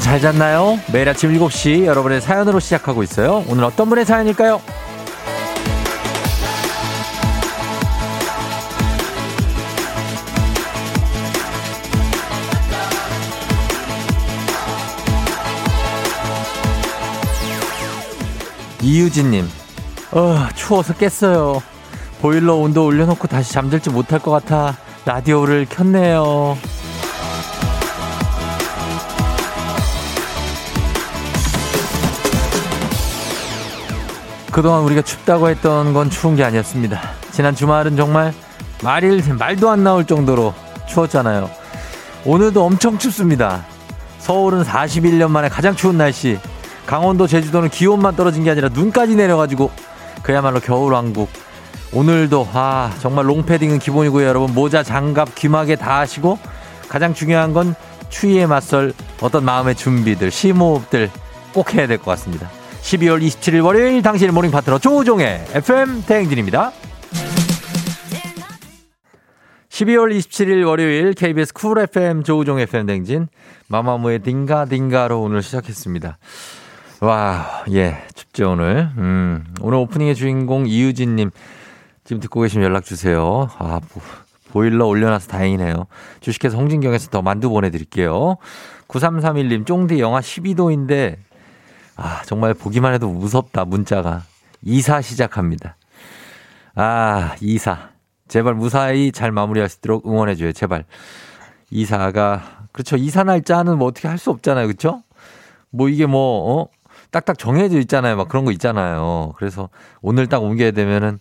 여러분 잘 잤나요? 매일 아침 7시 여러분의 사연으로 시작하고 있어요. 오늘 어떤 분의 사연일까요? 이유진님, 어, 추워서 깼어요. 보일러 온도 올려놓고 다시 잠들지 못할 것 같아 라디오를 켰네요. 그동안 우리가 춥다고 했던 건 추운 게 아니었습니다. 지난 주말은 정말 말일, 말도 안 나올 정도로 추웠잖아요. 오늘도 엄청 춥습니다. 서울은 41년 만에 가장 추운 날씨. 강원도, 제주도는 기온만 떨어진 게 아니라 눈까지 내려가지고 그야말로 겨울왕국. 오늘도 아 정말 롱패딩은 기본이고요 여러분 모자 장갑 귀마개 다 하시고 가장 중요한 건 추위에 맞설 어떤 마음의 준비들 심호흡들 꼭 해야 될 것 같습니다 12월 27일 월요일 당신의 morning 파트너 조우종의 FM 대행진입니다 12월 27일 월요일 KBS 쿨 FM 조우종 FM 대행진 마마무의 딩가 딩가로 오늘 시작했습니다 와, 예, 춥죠, 오늘. 음, 오늘 오프닝의 주인공 이유진님, 지금 듣고 계시면 연락 주세요. 아, 보, 보일러 올려놔서 다행이네요. 주식회사 홍진경에서 더 만두 보내드릴게요. 9331님, 쫑디 영하 12도인데, 아, 정말 보기만 해도 무섭다, 문자가. 이사 시작합니다. 아, 이사. 제발 무사히 잘 마무리할 수 있도록 응원해줘요, 제발. 이사가, 그렇죠. 이사 날짜는 뭐 어떻게 할 수 없잖아요, 그렇죠? 뭐 이게 뭐, 어? 딱딱 정해져 있잖아요. 막 그런 거 있잖아요. 그래서 오늘 딱 옮겨야 되면은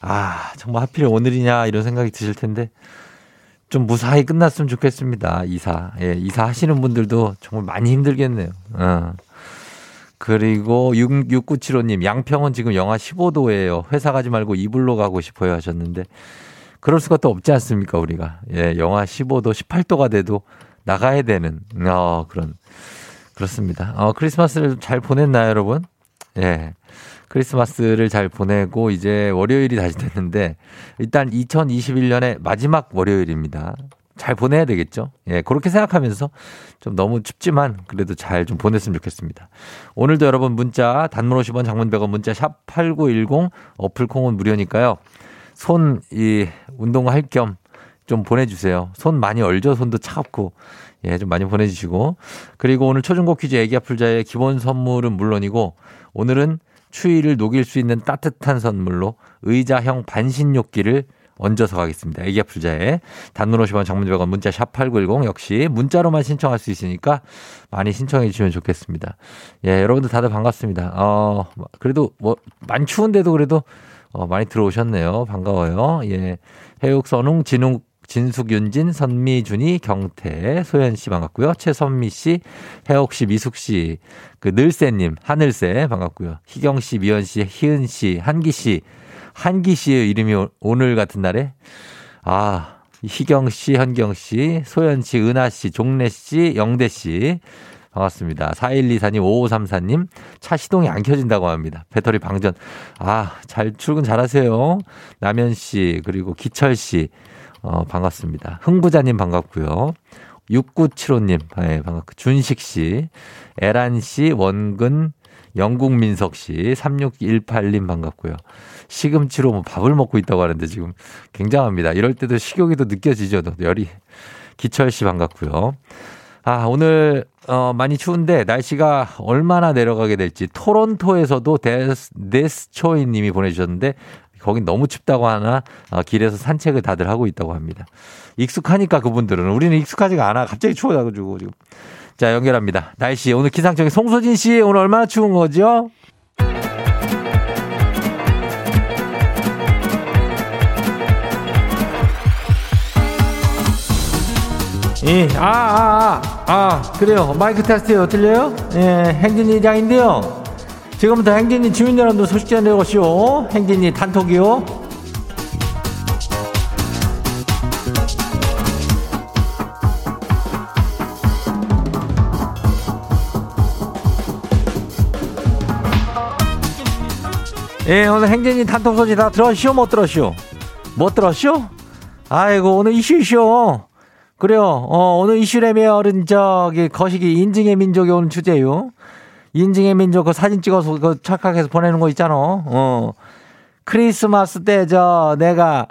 아, 정말 하필 오늘이냐 이런 생각이 드실 텐데 좀 무사히 끝났으면 좋겠습니다. 이사. 예, 이사 하시는 분들도 정말 많이 힘들겠네요. 어. 그리고 6697호님, 양평은 지금 영하 15도예요. 회사 가지 말고 이불로 가고 싶어요 하셨는데 그럴 수가 또 없지 않습니까, 우리가. 예, 영하 15도, 18도가 돼도 나가야 되는, 어, 그런. 그렇습니다. 어, 크리스마스를 잘 보냈나요, 여러분? 예. 크리스마스를 잘 보내고 이제 월요일이 다시 됐는데 일단 2021년의 마지막 월요일입니다. 잘 보내야 되겠죠? 예, 그렇게 생각하면서 좀 너무 춥지만 그래도 잘 좀 보냈으면 좋겠습니다. 오늘도 여러분 문자 단문 50원 장문 100원 문자 샵 8910 어플 콩은 무료니까요. 손 이 운동할 겸 좀 보내주세요. 손 많이 얼죠? 손도 차갑고. 예, 좀 많이 보내주시고. 그리고 오늘 초중고 퀴즈 애기 아플자의 기본 선물은 물론이고 오늘은 추위를 녹일 수 있는 따뜻한 선물로 의자형 반신욕기를 얹어서 가겠습니다. 애기 아플자에 단문 50원 장문 100원 문자 샵 8910 역시 문자로만 신청할 수 있으니까 많이 신청해 주시면 좋겠습니다. 예, 여러분들 다들 반갑습니다. 어, 그래도 뭐 많이 추운데도 그래도 어, 많이 들어오셨네요. 반가워요. 예. 해육 선웅 진웅 진숙, 윤진, 선미준이, 경태, 소연 씨 반갑고요. 최선미 씨, 혜옥 씨, 미숙 씨, 그 늘새님, 하늘새 반갑고요. 희경 씨, 미연 씨, 희은 씨, 한기 씨, 한기 씨의 이름이 오늘 같은 날에 아 희경 씨, 현경 씨, 소연 씨, 은하 씨, 종래 씨, 영대 씨. 반갑습니다. 4124님, 5534님, 차 시동이 안 켜진다고 합니다. 배터리 방전. 아, 잘, 출근 잘 하세요. 남현 씨, 그리고 기철 씨, 어, 반갑습니다. 흥부자님 반갑고요. 6975님, 네, 반갑고. 준식 씨, 에란 씨, 원근, 영국민석 씨, 3618님 반갑고요. 시금치로 뭐 밥을 먹고 있다고 하는데 지금 굉장합니다. 이럴 때도 식욕이 도 느껴지죠. 열이. 기철 씨 반갑고요. 아, 오늘, 어, 많이 추운데 날씨가 얼마나 내려가게 될지 토론토에서도 데스, 데스초이 님이 보내주셨는데 거긴 너무 춥다고 하나 어, 길에서 산책을 다들 하고 있다고 합니다. 익숙하니까 그분들은 우리는 익숙하지가 않아. 갑자기 추워가지고 지금. 자 연결합니다. 날씨 오늘 기상청의 송소진 씨 오늘 얼마나 추운 거죠? 예, 아, 아, 아, 아, 그래요. 마이크 테스트요. 들려요? 예, 행진이 장인데요. 지금부터 행진이 주민 여러분들 소식 전해오시오. 행진이 단톡이요. 예, 오늘 행진이 단톡 소식 다 들었시오? 못 들었시오? 못 들었시오? 아이고, 오늘 이슈 이슈. 그래요. 어, 오늘 이슈레미얼은 저기 거시기 인증의 민족이 오는 주제요. 인증의 민족 그 사진 찍어서 그 착각해서 보내는 거 있잖아. 어. 크리스마스 때 저 내가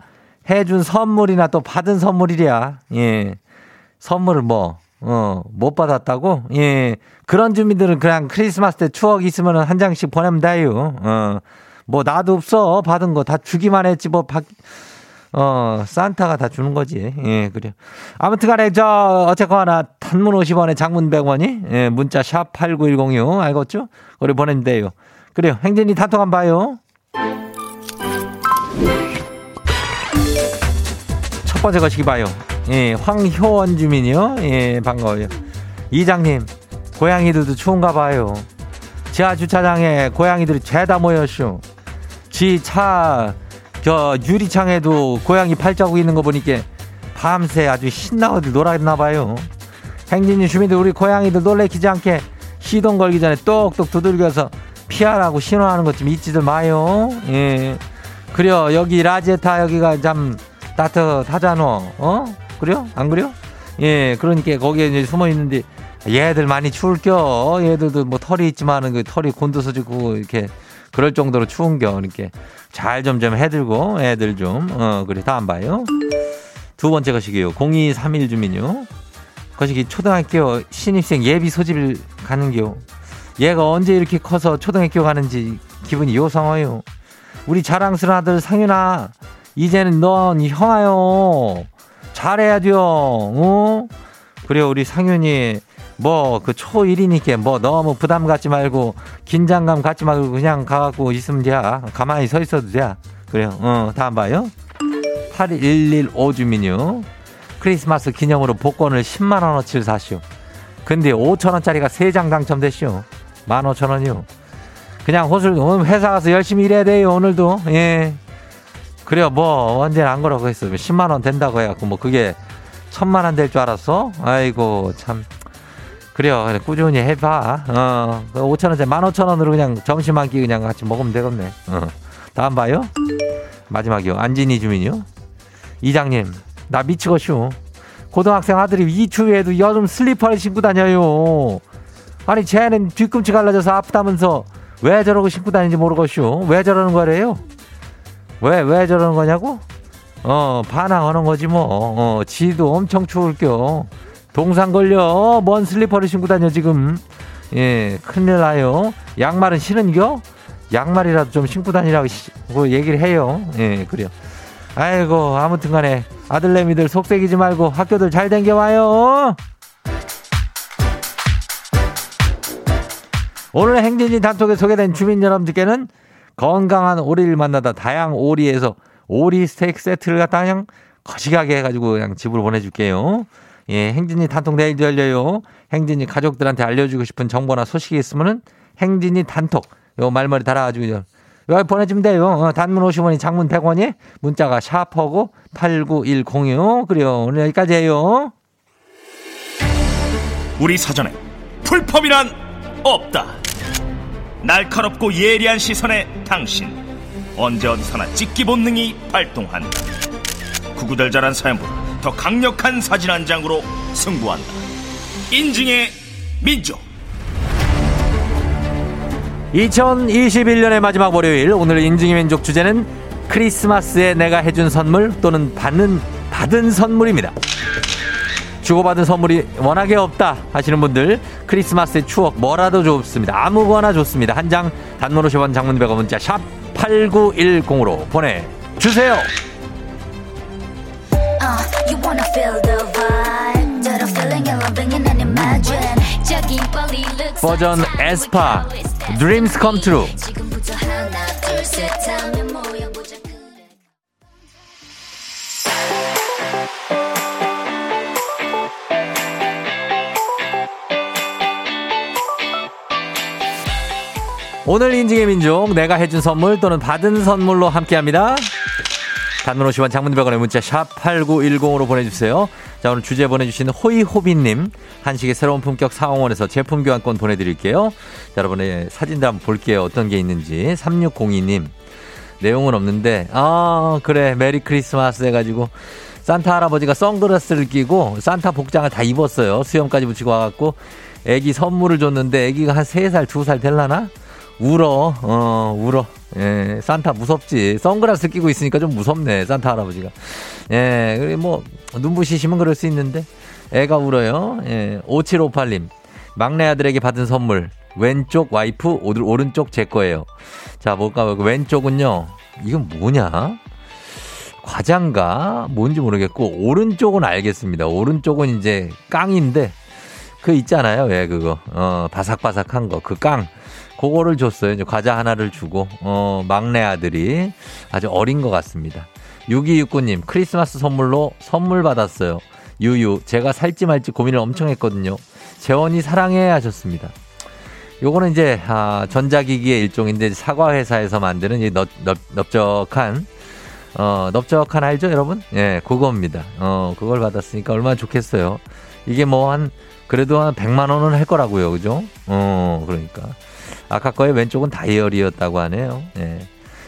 해준 선물이나 또 받은 선물이랴. 예. 선물을 뭐, 어, 못 받았다고? 예. 그런 주민들은 그냥 크리스마스 때 추억 있으면 한 장씩 보내면 돼요. 어. 뭐 나도 없어. 받은 거 다 주기만 했지 뭐 받, 어, 산타가 다 주는 거지. 예, 그래. 아무튼 간에, 저, 어쨌거나, 단문 50원에 장문 100원이, 예, 문자 샵 8910요. 알겠죠? 우리 보내면 돼요. 그래요. 행진이 단톡 한번 봐요. 첫 번째 거시기 봐요. 예, 황효원 주민이요. 예, 반가워요. 이장님, 고양이들도 추운가 봐요. 지하 주차장에 고양이들이 죄다 모였슈. 지 차 저 유리창에도 고양이 팔자국 있는 거 보니까 밤새 아주 신나어들 놀았나 봐요. 행진이 주민들 우리 고양이들 놀래키지 않게 시동 걸기 전에 똑똑 두들겨서 피하라고 신호하는 것 좀 잊지들 마요. 예. 그래요. 여기 라제타 여기가 참 따뜻하잖아. 어? 그래요? 안 그래요? 예. 그러니까 거기에 이제 숨어 있는데 얘들 많이 추울 겨. 얘들도 뭐 털이 있지만은 그 털이 곤두서지고 이렇게 그럴 정도로 추운 겨. 이렇게 잘좀좀 해들고 애들 좀. 어, 그래. 다음 봐요. 두 번째 것이기요. 0231 주민요. 거시기 초등학교 신입생 예비 소집을 가는 겨. 얘가 언제 이렇게 커서 초등학교 가는지 기분이 요상해요. 우리 자랑스러운 아들 상윤아, 이제는 넌 형아요. 잘해야죠. 어? 그래요, 우리 상윤이 뭐 그 초1이니까 뭐 너무 부담 갖지 말고 긴장감 갖지 말고 그냥 가갖고 있으면 돼. 가만히 서 있어도 돼. 그래요. 어, 다음 봐요. 8115 주민요. 크리스마스 기념으로 복권을 10만원어치를 사시오. 근데 5천원짜리가 3장 당첨됐시오. 15,000원이요. 그냥 호술, 회사 가서 열심히 일해야 돼요, 오늘도. 예. 그래요, 뭐, 언제나 안 그러고 했어. 10만원 된다고 해갖고, 뭐, 그게 천만원 될 줄 알았어? 아이고, 참. 그래요. 그래, 꾸준히 해봐. 어, 5천 원짜리, 15,000원으로 그냥 점심 한 끼 그냥 같이 먹으면 되겠네. 어. 다음 봐요. 마지막이요. 안진이 주민이요. 이장님, 나 미치겠슈. 고등학생 아들이 이 추위에도 여름 슬리퍼를 신고 다녀요. 아니, 쟤는 뒤꿈치 갈라져서 아프다면서 왜 저러고 신고 다니는지 모르겠슈. 왜 저러는 거래요? 왜, 왜 저러는 거냐고? 어, 반항하는 거지 뭐. 어, 지도 엄청 추울 겨. 동상 걸려. 뭔 슬리퍼를 신고 다녀, 지금. 예, 큰일 나요. 양말은 신은겨? 양말이라도 좀 신고 다니라고 얘기를 해요. 예, 그래요. 아이고, 아무튼 간에 아들내미들 속색이지 말고 학교들 잘 댕겨와요. 오늘 행진이 단톡에 소개된 주민 여러분들께는 건강한 오리를 만나다 다양 오리에서 오리 스테이크 세트를 갖다 그냥 거시하게 해가지고 그냥 집으로 보내줄게요. 예, 행진이 단톡 내일도 열려요. 행진이 가족들한테 알려주고 싶은 정보나 소식이 있으면은 행진이 단톡 요 말머리 달아가지고 여기 보내주면 돼요. 어, 단문 50원이 장문 100원이 문자가 샤퍼고 89106 그래요. 오늘 여기까지 해요. 우리 사전에 풀펌이란 없다. 날카롭고 예리한 시선에 당신 언제 어디서나 찍기 본능이 발동한다. 구구절절한 사연보다 더 강력한 사진 한 장으로 승부한다. 인증의 민족. 2021년의 마지막 월요일 오늘 인증의 민족 주제는 크리스마스에 내가 해준 선물 또는 받는 받은 선물입니다. 주고받은 선물이 워낙에 없다 하시는 분들 크리스마스의 추억 뭐라도 좋습니다. 아무거나 좋습니다. 한 장 단문 50원 장문 100원 문자 샵 8910으로 보내주세요. 버전 에스파. Dreams Come True. 오늘 인증의 민족 내가 해준 선물 또는 받은 선물로 함께합니다. 단문 50원 장문백원의 문자 샵 8910으로 보내주세요. 자 오늘 주제 보내주신 호이호빈님 한식의 새로운 품격 사홍원에서 제품 교환권 보내드릴게요. 자, 여러분의 사진들 한번 볼게요. 어떤 게 있는지 3602님 내용은 없는데 아 그래 메리 크리스마스 해가지고 산타 할아버지가 선글라스를 끼고 산타 복장을 다 입었어요. 수염까지 붙이고 와갖고 애기 선물을 줬는데 애기가 한 3살, 2살 될라나? 울어, 어, 울어. 예, 산타 무섭지. 선글라스 끼고 있으니까 좀 무섭네, 산타 할아버지가. 예, 그래, 뭐, 눈부시시면 그럴 수 있는데, 애가 울어요. 예, 5758님. 막내 아들에게 받은 선물. 왼쪽 와이프, 오른쪽 제 거예요. 자, 뭘까, 왼쪽은요. 이건 뭐냐? 과장가? 뭔지 모르겠고, 오른쪽은 알겠습니다. 오른쪽은 이제 깡인데, 그 있잖아요. 왜 그거. 어, 바삭바삭한 거. 그 깡. 그거를 줬어요. 이제 과자 하나를 주고, 어, 막내 아들이 아주 어린 것 같습니다. 6269님, 크리스마스 선물로 선물 받았어요. 유유, 제가 살지 말지 고민을 엄청 했거든요. 재원이 사랑해 하셨습니다. 요거는 이제, 아, 전자기기의 일종인데 사과 회사에서 만드는 이 넓, 넓, 넓적한, 어, 넓적한 알죠, 여러분? 예, 그겁니다. 어, 그걸 받았으니까 얼마나 좋겠어요. 이게 뭐 한, 그래도 한 100만 원은 할 거라고요. 그죠? 어, 그러니까. 아까 거의 왼쪽은 다이어리였다고 하네요. 예.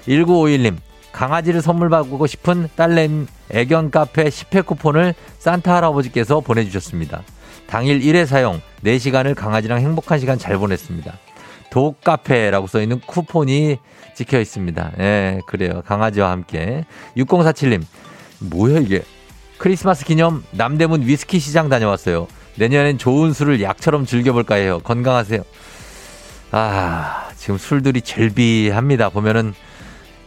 1951님. 강아지를 선물 받고 싶은 딸내미 애견 카페 10회 쿠폰을 산타 할아버지께서 보내주셨습니다. 당일 1회 사용 4시간을 강아지랑 행복한 시간 잘 보냈습니다. 독 카페라고 써 있는 쿠폰이 찍혀 있습니다. 예, 그래요. 강아지와 함께. 6047님. 뭐야 이게? 크리스마스 기념 남대문 위스키 시장 다녀왔어요. 내년엔 좋은 술을 약처럼 즐겨볼까 해요. 건강하세요. 아, 지금 술들이 절비합니다. 보면은,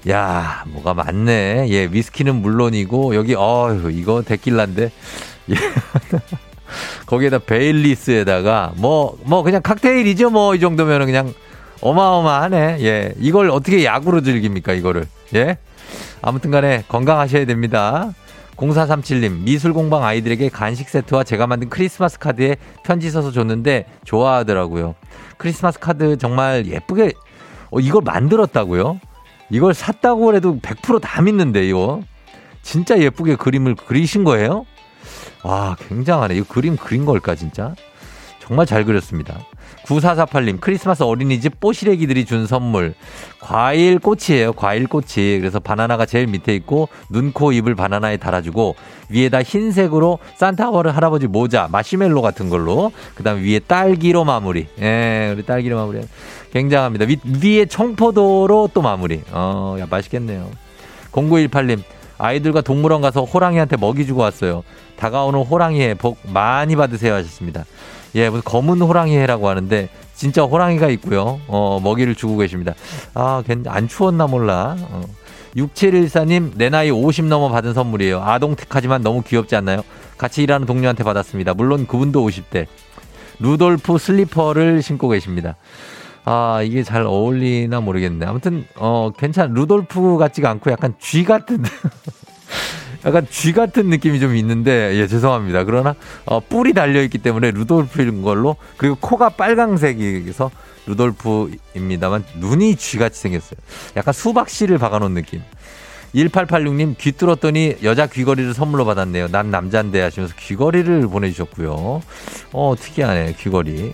야, 뭐가 많네. 예, 위스키는 물론이고, 여기, 어휴, 이거 데킬라인데. 예. 거기에다 베일리스에다가, 뭐, 뭐, 그냥 칵테일이죠. 뭐, 이 정도면은 그냥 어마어마하네. 예. 이걸 어떻게 약으로 즐깁니까, 이거를. 예. 아무튼 간에 건강하셔야 됩니다. 0437님, 미술공방 아이들에게 간식 세트와 제가 만든 크리스마스 카드에 편지 써서 줬는데 좋아하더라고요. 크리스마스 카드 정말 예쁘게, 어, 이걸 만들었다고요? 이걸 샀다고 해도 100%다 믿는데, 이거. 진짜 예쁘게 그림을 그리신 거예요? 와, 굉장하네. 이거 그림 그린 걸까, 진짜? 정말 잘 그렸습니다. 9448님, 크리스마스 어린이집 뽀시래기들이 준 선물. 과일 꽃이에요, 과일 꽃이. 그래서 바나나가 제일 밑에 있고, 눈, 코, 입을 바나나에 달아주고, 위에다 흰색으로 산타워를 할아버지 모자, 마시멜로 같은 걸로, 그 다음에 위에 딸기로 마무리. 예, 우리 딸기로 마무리. 굉장합니다. 위, 위에 청포도로 또 마무리. 어, 야, 맛있겠네요. 0918님, 아이들과 동물원 가서 호랑이한테 먹이 주고 왔어요. 다가오는 호랑이에 복 많이 받으세요 하셨습니다. 예, 무슨 검은 호랑이 해라고 하는데 진짜 호랑이가 있고요. 어, 먹이를 주고 계십니다. 아, 안 추웠나 몰라. 어. 6714님, 내 나이 50 넘어 받은 선물이에요. 아동틱하지만 너무 귀엽지 않나요? 같이 일하는 동료한테 받았습니다. 물론 그분도 50대. 루돌프 슬리퍼를 신고 계십니다. 아, 이게 잘 어울리나 모르겠네. 아무튼, 어, 괜찮, 루돌프 같지가 않고 약간 쥐 같은. 약간 쥐 같은 느낌이 좀 있는데 예 죄송합니다. 그러나 어, 뿔이 달려 있기 때문에 루돌프인 걸로 그리고 코가 빨강색이서 루돌프입니다만 눈이 쥐같이 생겼어요. 약간 수박씨를 박아놓은 느낌. 1886님 귀 뚫었더니 여자 귀걸이를 선물로 받았네요. 난 남잔데 하시면서 귀걸이를 보내주셨고요. 어 특이하네 귀걸이.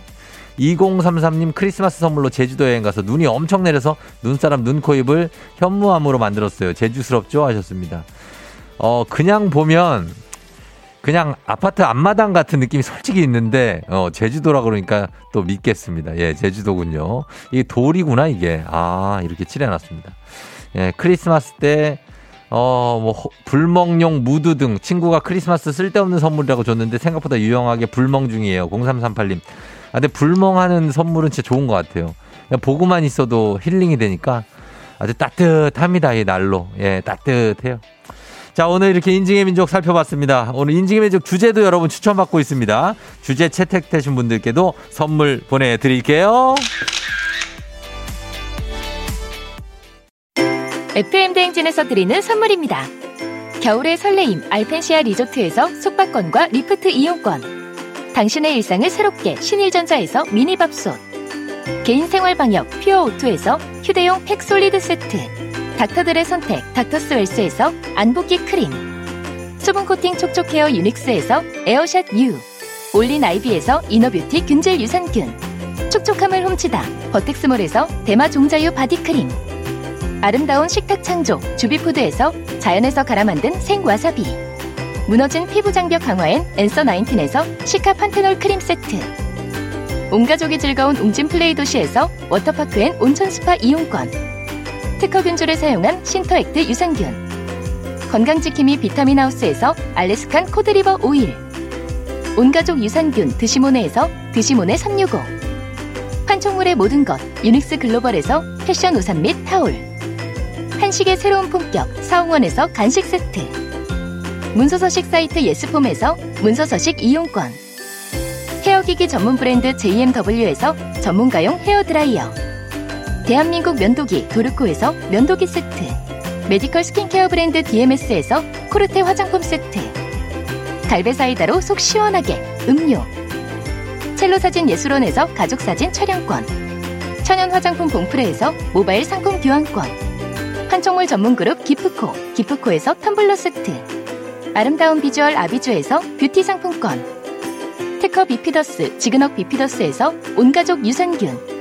2033님 크리스마스 선물로 제주도 여행 가서 눈이 엄청 내려서 눈사람 눈, 코, 입을 현무암으로 만들었어요. 제주스럽죠? 하셨습니다. 어, 그냥 보면 그냥 아파트 앞마당 같은 느낌이 솔직히 있는데 어 제주도라 그러니까 또 믿겠습니다. 예, 제주도군요. 이게 돌이구나 이게. 아, 이렇게 칠해 놨습니다. 예, 크리스마스 때 어, 뭐, 불멍용 무드등 친구가 크리스마스 쓸데없는 선물이라고 줬는데 생각보다 유용하게 불멍 중이에요. 0338님. 아, 근데 불멍하는 선물은 진짜 좋은 것 같아요. 그냥 보고만 있어도 힐링이 되니까 아주 따뜻합니다. 이 날로. 예, 따뜻해요. 자, 오늘 이렇게 인증의 민족 살펴봤습니다. 오늘 인증의 민족 주제도 여러분 추천받고 있습니다. 주제 채택되신 분들께도 선물 보내드릴게요. FM 대행진에서 드리는 선물입니다. 겨울의 설레임 알펜시아 리조트에서 숙박권과 리프트 이용권. 당신의 일상을 새롭게 신일전자에서 미니밥솥. 개인생활 방역 퓨어 오투에서 휴대용 팩솔리드 세트. 닥터들의 선택 닥터스 웰스에서 안붓기 크림. 수분 코팅 촉촉 헤어 유닉스에서 에어샷 U. 올린 아이비에서 inner beauty 균질 유산균. 촉촉함을 훔치다 버텍스몰에서 대마 종자유 body 크림. 아름다운 식탁 창조 주비푸드에서 자연에서 갈아 만든 생와사비. 무너진 피부 장벽 강화엔 엔서 나인틴에서 시카 판테놀 크림 세트. 온 가족이 즐거운 웅진 플레이 도시에서 워터파크 and 온천 스파 이용권. 특허 균주를 사용한 신터액트 유산균. 건강지킴이 비타민 하우스에서 알래스칸 코드리버 오일. 온가족 유산균 드시모네에서 드시모네 365. 판촉물의 모든 것 유닉스 글로벌에서 패션 우산 및 타올. 한식의 새로운 품격 사옹원에서 간식 세트. 문서서식 사이트 예스폼에서 문서서식 이용권. 헤어기기 전문 브랜드 JMW에서 전문가용 헤어드라이어. 대한민국 면도기 도르코에서 면도기 세트. medical skincare 브랜드 DMS에서 코르테 화장품 세트. 갈배사이다로 속 시원하게 음료. 첼로 사진 예술원에서 가족 사진 촬영권. 천연 화장품 봉프레에서 모바일 상품 교환권. 판촉물 전문 그룹 기프코, 기프코에서 텀블러 세트. 아름다운 비주얼 아비주에서 뷰티 상품권. 특허 비피더스, 지근억 비피더스에서 온가족 유산균.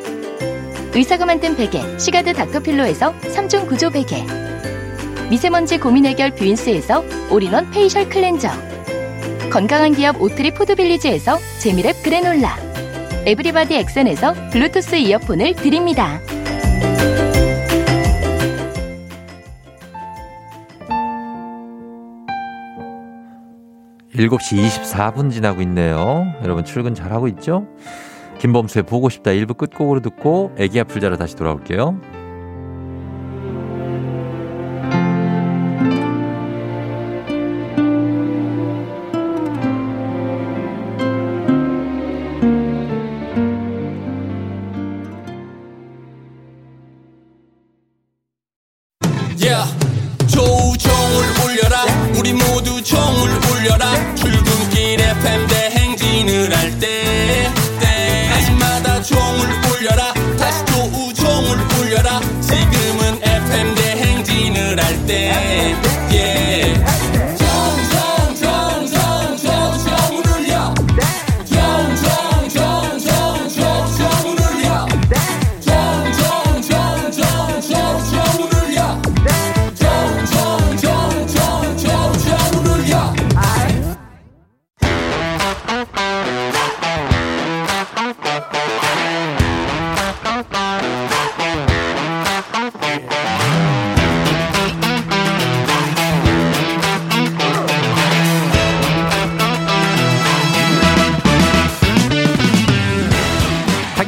의사가 만든 베개, 시가드 닥터필로에서 3중 구조 베개. 미세먼지 고민 해결 뷰인스에서 all-in-one facial cleanser. 건강한 기업 오트리 푸드빌리지에서 재미랩 그래놀라. 에브리바디 엑센에서 블루투스 이어폰을 드립니다. 일곱 시 24분 지나고 있네요. 여러분 출근 잘하고 있죠? 김범수의 보고 싶다 1부 끝곡으로 듣고 애기야 풀자로 다시 돌아올게요.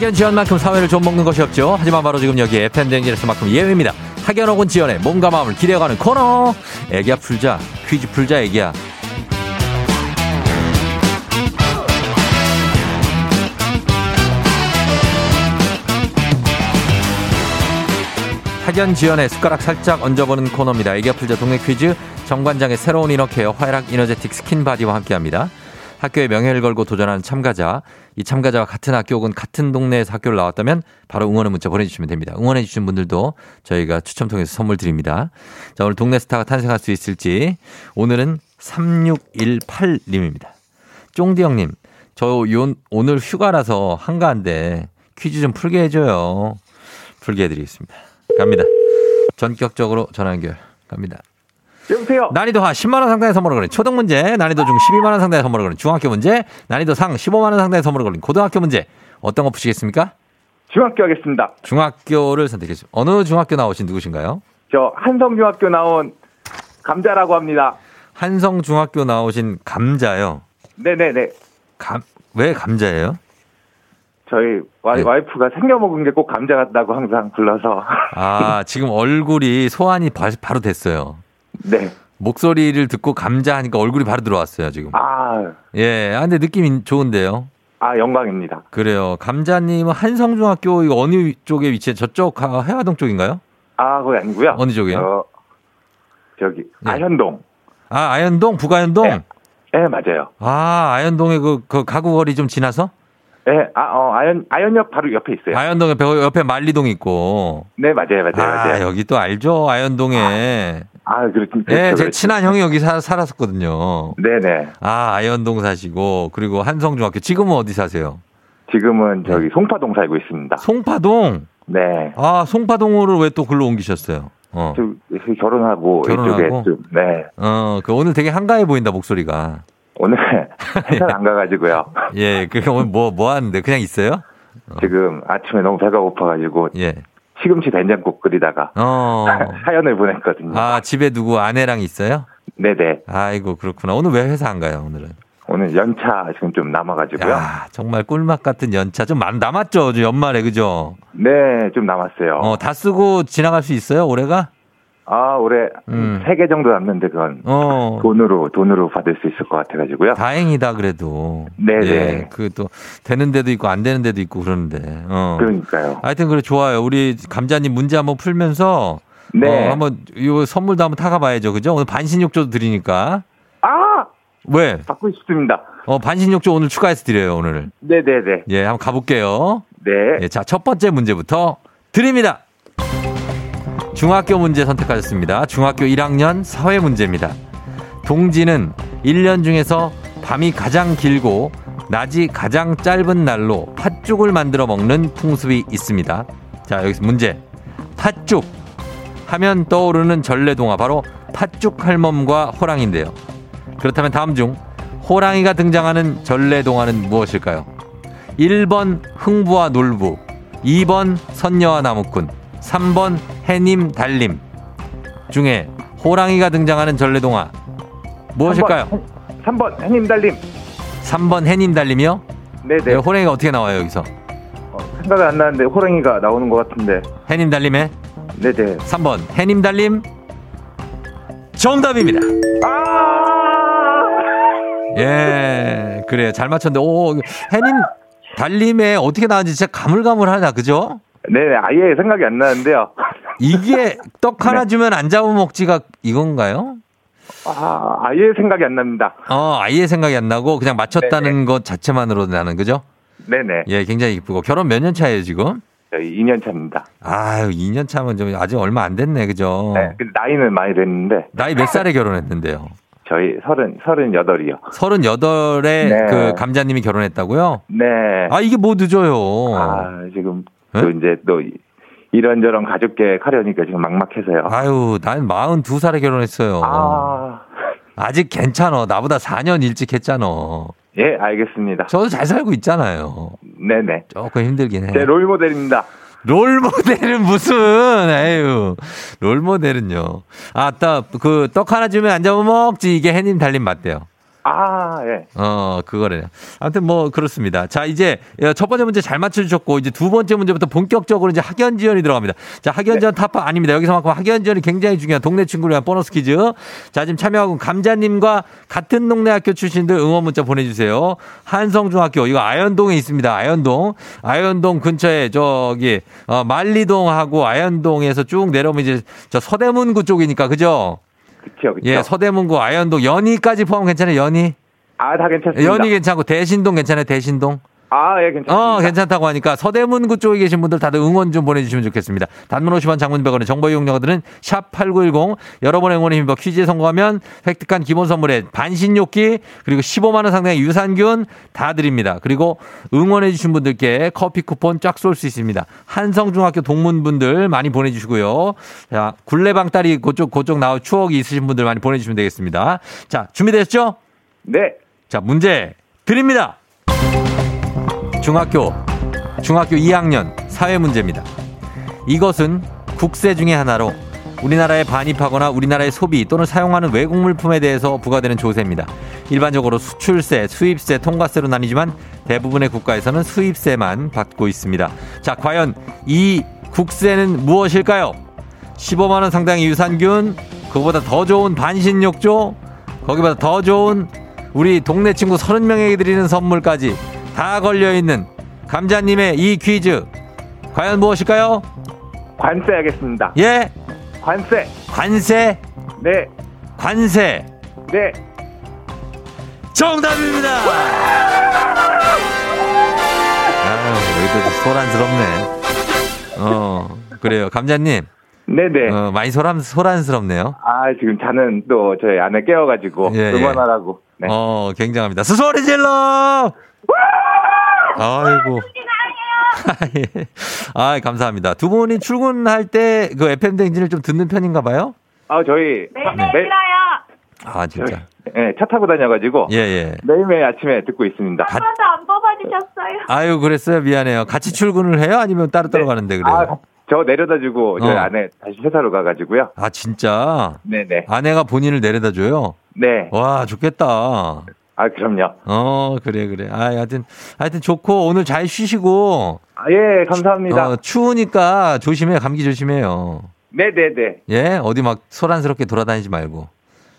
학연 지연만큼 사회를 좀 먹는 것이 없죠. 하지만 바로 지금 여기 FM 댕진에서만큼 예외입니다. 학연 혹은 지연의 몸과 마음을 기대어가는 코너. 애기야 풀자. 퀴즈 풀자 애기야. 학연 지연의 숟가락 살짝 얹어보는 코너입니다. 애기야 풀자 동네 퀴즈 정관장의 새로운 inner care 화애락 이너제틱 스킨바디와 함께합니다. 학교의 명예를 걸고 도전하는 참가자, 이 참가자와 같은 학교 혹은 같은 동네에서 학교를 나왔다면 바로 응원의 문자 보내주시면 됩니다. 응원해주신 분들도 저희가 추첨 통해서 선물 드립니다. 자, 오늘 동네 스타가 탄생할 수 있을지 오늘은 3618님입니다. 쫑디 형님, 저 요, 오늘 휴가라서 한가한데 퀴즈 좀 풀게 해줘요. 풀게 해드리겠습니다. 갑니다. 전격적으로 전화 연결 갑니다. 여보세요. 난이도 하 10만 원 상당의 선물을 걸린 초등 문제, 난이도 중 12만 원 상당의 선물을 걸린 중학교 문제, 난이도 상 15만 원 상당의 선물을 걸린 고등학교 문제. 어떤 거 푸시겠습니까? 중학교 하겠습니다. 중학교를 선택했습니다. 어느 중학교 나오신 누구신가요? 저 한성중학교 나온 감자라고 합니다. 한성 중학교 나오신 감자요. 네네네. 감, 왜 감자예요? 저희 와이, 네. 와이프가 생겨 먹은 게 꼭 감자 같다고 항상 불러서. 아, 지금 얼굴이 소환이 바, 바로 됐어요. 네. 목소리를 듣고 감자 하니까 얼굴이 바로 들어왔어요, 지금. 아, 예, 아, 근데 느낌이 좋은데요. 아 영광입니다. 그래요. 감자님은 한성중학교 이거 어느 쪽에 위치해? 저쪽 아, 해화동 쪽인가요? 아, 그거 아니고요. 어느 쪽이요? 어, 저기 네. 아현동. 아, 아현동, 북아현동? 네. 네, 맞아요. 아, 아현동에 그, 그 가구 거리 좀 지나서? 네, 아, 어, 아현 아현역 바로 옆에 있어요. 아현동 옆에, 옆에 말리동 있고. 네, 맞아요, 맞아요, 아, 맞아요. 여기 또 알죠? 아현동에. 아, 그렇군. 예, 제 친한 형이 여기 사, 살았었거든요. 네네. 아, 아현동 사시고, 그리고 한성중학교. 지금은 어디 사세요? 지금은 네. 저기 송파동 살고 있습니다. 송파동? 네. 아, 송파동으로 왜 또 글로 옮기셨어요? 어. 저 결혼하고, 결혼하고? 이쪽에 좀, 네. 어, 그 오늘 되게 한가해 보인다, 목소리가. 오늘 회사 안 가가지고요. 예, 그 오늘 뭐, 뭐 하는데? 그냥 있어요? 지금 아침에 너무 배가 고파가지고 예. 시금치 된장국 끓이다가 어. 사연을 보냈거든요. 아, 집에 누구 아내랑 있어요? 네네. 아이고, 그렇구나. 오늘 왜 회사 안 가요, 오늘은? 오늘 연차 지금 좀 남아가지고요. 야, 정말 꿀맛 같은 연차 좀 많, 남았죠, 좀 연말에, 그죠? 네, 좀 남았어요. 어, 다 쓰고 지나갈 수 있어요, 올해가? 아, 올해 음. 세개 정도 남는데 그건 어. 돈으로, 돈으로 받을 수 있을 것 같아 가지고요. 다행이다, 그래도. 네네. 예, 그 또, 되는 데도 있고, 안 되는 데도 있고, 그러는데. 어. 그러니까요. 하여튼, 그래, 좋아요. 우리 감자님 문제 한번 풀면서. 네. 어, 한번, 요 선물도 한번 타가 봐야죠, 그죠? 오늘 반신욕조도 드리니까. 아! 왜? 받고 싶습니다. 어, 반신욕조 오늘 추가해서 드려요, 오늘. 네 네 네. 예, 한번 가 볼게요. 네. 예, 자, 첫 번째 문제부터 드립니다. 중학교 문제 선택하셨습니다. 중학교 1학년 사회 문제입니다. 동지는 1년 중에서 밤이 가장 길고 낮이 가장 짧은 날로 팥죽을 만들어 먹는 풍습이 있습니다. 자, 여기서 문제. 팥죽. 하면 떠오르는 전래동화 바로 팥죽 할멈과 호랑인데요. 그렇다면 다음 중 호랑이가 등장하는 전래동화는 무엇일까요? 1번 흥부와 놀부, 2번 선녀와 나무꾼, 3번 해님 달림 중에 호랑이가 등장하는 전래동화 무엇일까요? 3번, 해님 달님. 3번 해님 달림이요? 네네. 네, 호랑이가 어떻게 나와요 여기서? 어, 생각이 안 나는데 호랑이가 나오는 것 같은데. 해님 달림에 네네. 3번 해님 달림 정답입니다. 예, 그래요. 잘 맞췄는데, 오, 해님 달림에 어떻게 나왔는지 진짜 가물가물하다, 그죠? 네네. 아예 생각이 안 나는데요. 이게 떡 하나 주면 안 잡아 먹지가 이건가요? 아, 아예 생각이 안 납니다. 어, 아예 생각이 안 나고 그냥 맞췄다는 것 자체만으로 나는, 그죠? 네네. 예, 굉장히 이쁘고. 결혼 몇 년 차예요, 지금? 저희 2년 차입니다. 아유, 2년 차면 좀 아직 얼마 안 됐네, 그죠? 네. 근데 나이는 많이 됐는데 나이 몇 살에 결혼했는데요? 저희 서른 서른 여덟이요. 38에 네. 그 감자님이 결혼했다고요? 네. 아, 이게 뭐 늦어요. 아, 지금 네? 또 이제 또 이런저런 가족 계획 하려니까 지금 막막해서요. 아유, 난 42살에 결혼했어요. 아, 아직 괜찮아. 나보다 4년 일찍 했잖아. 예, 알겠습니다. 저도 잘 살고 있잖아요. 네네. 조금 힘들긴 해. 제 롤 모델입니다. 롤 모델은 무슨, 에휴. 롤 모델은요. 아, 딱, 그, 떡 하나 주면 안 잡아먹지. 이게 해님 달림 맞대요. 아, 예. 어, 그거래요. 아무튼 뭐, 그렇습니다. 자, 이제 첫 번째 문제 잘 맞춰 주셨고, 이제 두 번째 문제부터 본격적으로 이제 학연 지연이 들어갑니다. 자, 학연 지연 타파 아닙니다. 여기서만큼 학연 지연이 굉장히 중요한 동네 친구를 위한 보너스 퀴즈. 자, 지금 참여하고 감자님과 같은 동네 학교 출신들 응원 문자 보내 주세요. 한성중학교, 이거 아현동에 있습니다. 아현동. 아현동 근처에 저기, 어, 만리동하고 아현동에서 쭉 내려오면 이제 저 서대문구 쪽이니까, 그죠? 그쵸, 그쵸. 예, 서대문구, 아현동, 연희까지 포함 괜찮아요, 연희? 아, 다 괜찮습니다. 연희 괜찮고 대신동 괜찮아요 대신동 아, 예, 괜찮습니다. 어 괜찮다고 하니까 서대문구 쪽에 계신 분들 다들 응원 좀 보내주시면 좋겠습니다 단문 50원 장문 100원의 정보 이용료들은 샵8910 여러분의 응원에 힘입어 퀴즈에 성공하면 획득한 기본 선물에 반신욕기 그리고 15만원 상당의 유산균 다 드립니다 그리고 응원해 주신 분들께 커피 쿠폰 쫙 쏠 수 있습니다 한성중학교 동문분들 많이 보내주시고요 자 굴레방딸이 그쪽 그쪽 나와 추억이 있으신 분들 많이 보내주시면 되겠습니다 자 준비되셨죠? 네. 자, 문제 드립니다. 중학교, 중학교 2학년 사회 문제입니다. 이것은 국세 중의 하나로 우리나라에 반입하거나 우리나라의 소비 또는 사용하는 외국 물품에 대해서 부과되는 조세입니다. 일반적으로 수출세, 수입세, 통과세로 나뉘지만 대부분의 국가에서는 수입세만 받고 있습니다. 자, 과연 이 국세는 무엇일까요? 15만원 상당의 유산균, 그거보다 더 좋은 반신욕조, 거기보다 더 좋은 우리 동네 친구 30명에게 드리는 선물까지 다 걸려있는 감자님의 이 퀴즈. 과연 무엇일까요? 관세 하겠습니다. 예? 관세. 관세? 네. 관세. 네. 정답입니다! 아유, 여기도 소란스럽네. 어, 그래요. 감자님, 네네. 어, 많이 소란, 소란스럽네요. 아, 지금 자는 또 저희 아내 깨워가지고 예, 예. 응원하라고. 네. 어, 굉장합니다. 소리 질러! 아이고. 예. 아, 감사합니다. 두 분이 출근할 때 그 FM 댕진을 좀 듣는 편인가 봐요? 아, 저희. 매일매일 매- 들어요. 아, 저희, 진짜. 예, 차 타고 다녀가지고. 예, 예. 매일매일 아침에 듣고 있습니다. 한 번도 안 뽑아주셨어요. 아유, 그랬어요. 미안해요. 같이 출근을 해요? 아니면 따로따로 가는데 그래요? 아, 저 내려다 주고 저희 어. 아내 다시 회사로 가가지고요. 아, 진짜? 네네. 아내가 본인을 내려다 줘요? 네. 와, 좋겠다. 아, 그럼요. 어, 그래, 그래. 아, 하여튼, 하여튼 좋고, 오늘 잘 쉬시고, 아, 예, 감사합니다. 어, 추우니까 조심해, 감기 조심해요. 네네네. 예? 어디 막 소란스럽게 돌아다니지 말고.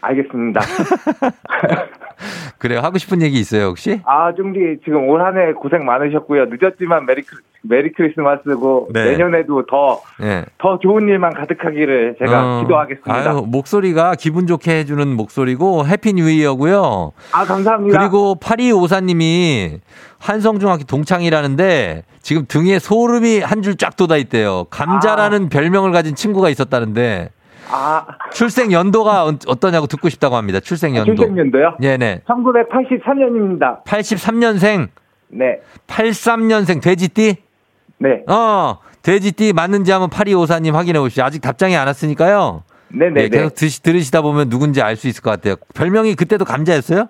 알겠습니다. 그래요. 하고 싶은 얘기 있어요, 혹시? 아, 중디 지금 올 한 해 고생 많으셨고요. 늦었지만 Merry, Chri- Merry Christmas고 네. 내년에도 더, 예. 더 좋은 일만 가득하기를 제가 어, 기도하겠습니다. 아유, 목소리가 기분 좋게 해주는 목소리고, Happy New Year고요. 아, 감사합니다. 그리고 8254님이 한성중학교 동창이라는데, 지금 등에 소름이 한 줄 쫙 돋아 있대요. 감자라는 별명을 가진 친구가 있었다는데, 아, 출생 연도가 어- 어떠냐고 듣고 싶다고 합니다. 출생 연도. 출생년도요? 네네. 1983년입니다. 83년생, 네. 83년생 돼지띠? 네. 어, 돼지띠 맞는지 한번 8254님 확인해 보십시오. 아직 답장이 안 왔으니까요. 네네네. 예, 계속 드시, 들으시다 보면 누군지 알 수 있을 것 같아요. 별명이 그때도 감자였어요?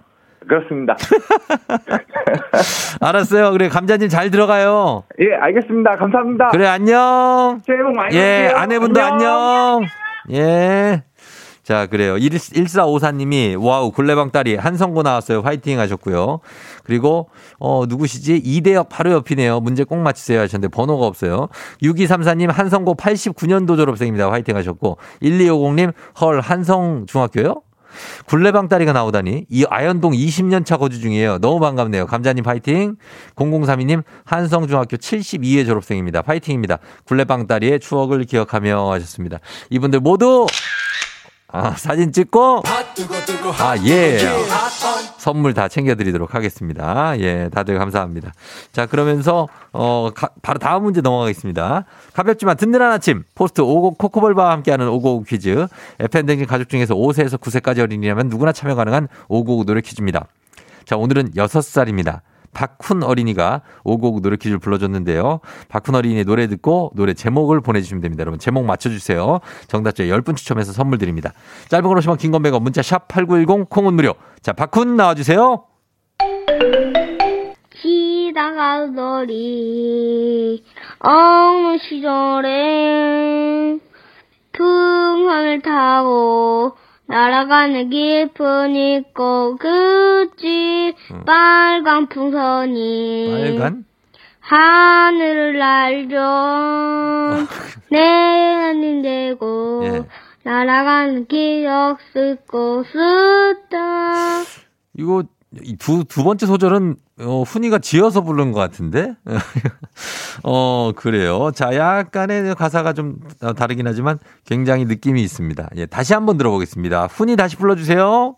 그렇습니다. 알았어요. 그래, 감자님 잘 들어가요. 예, 알겠습니다. 감사합니다. 그래, 안녕. 새해 복 많이 예, 받으세요. 아내분도 안녕. 예. 자, 그래요. 1454님이, wow, 굴레방 다리 한성고 나왔어요. 화이팅 하셨고요. 그리고, 어, 누구시지? 이대엽 바로 옆이네요. 문제 꼭 맞히세요 하셨는데 번호가 없어요. 6234님, 한성고 89년도 졸업생입니다. 화이팅 하셨고. 1250님, 헐, 한성중학교요? 굴레방 딸이가 나오다니 이 아현동 20년 차 거주 중이에요. 너무 반갑네요. 감자님 파이팅. 0032님 한성중학교 72회 졸업생입니다. 파이팅입니다. 굴레방 딸이의 추억을 기억하며 하셨습니다. 이분들 모두 아, 사진 찍고 아, 예. 선물 다 챙겨드리도록 하겠습니다. 예, 다들 감사합니다. 자, 그러면서, 어, 가- 바로 다음 문제 넘어가겠습니다. 가볍지만 든든한 아침, 포스트 오곡 코코볼바와 함께하는 오곡 퀴즈. FM댕진 가족 중에서 5세에서 9세까지 어린이라면 누구나 참여 가능한 오곡 노래 퀴즈입니다. 자, 오늘은 6살입니다. 박훈 어린이가 오곡 노래 퀴즈를 불러줬는데요. 박훈 어린이 노래 듣고 노래 제목을 보내주시면 됩니다. 여러분 제목 맞춰주세요. 정답자 10분 추첨해서 선물 드립니다. 짧은 건 50원 긴 건 100원 문자 샵 8910 콩은 무료. 자 박훈 나와주세요. 놀이 어느 시절에 풍선을 타고 날아가는 깊은 있고 그치 빨간 풍선이 빨간? 하늘을 날죠 내 안이 되고 예. 날아가는 기억 쓰고 쓰다 이거 이 두, 두 번째 소절은 어, 훈이가 지어서 부른 것 같은데? 어, 그래요. 자, 약간의 가사가 좀 어, 다르긴 하지만 굉장히 느낌이 있습니다. 예, 다시 한번 들어보겠습니다. 훈이 다시 불러주세요.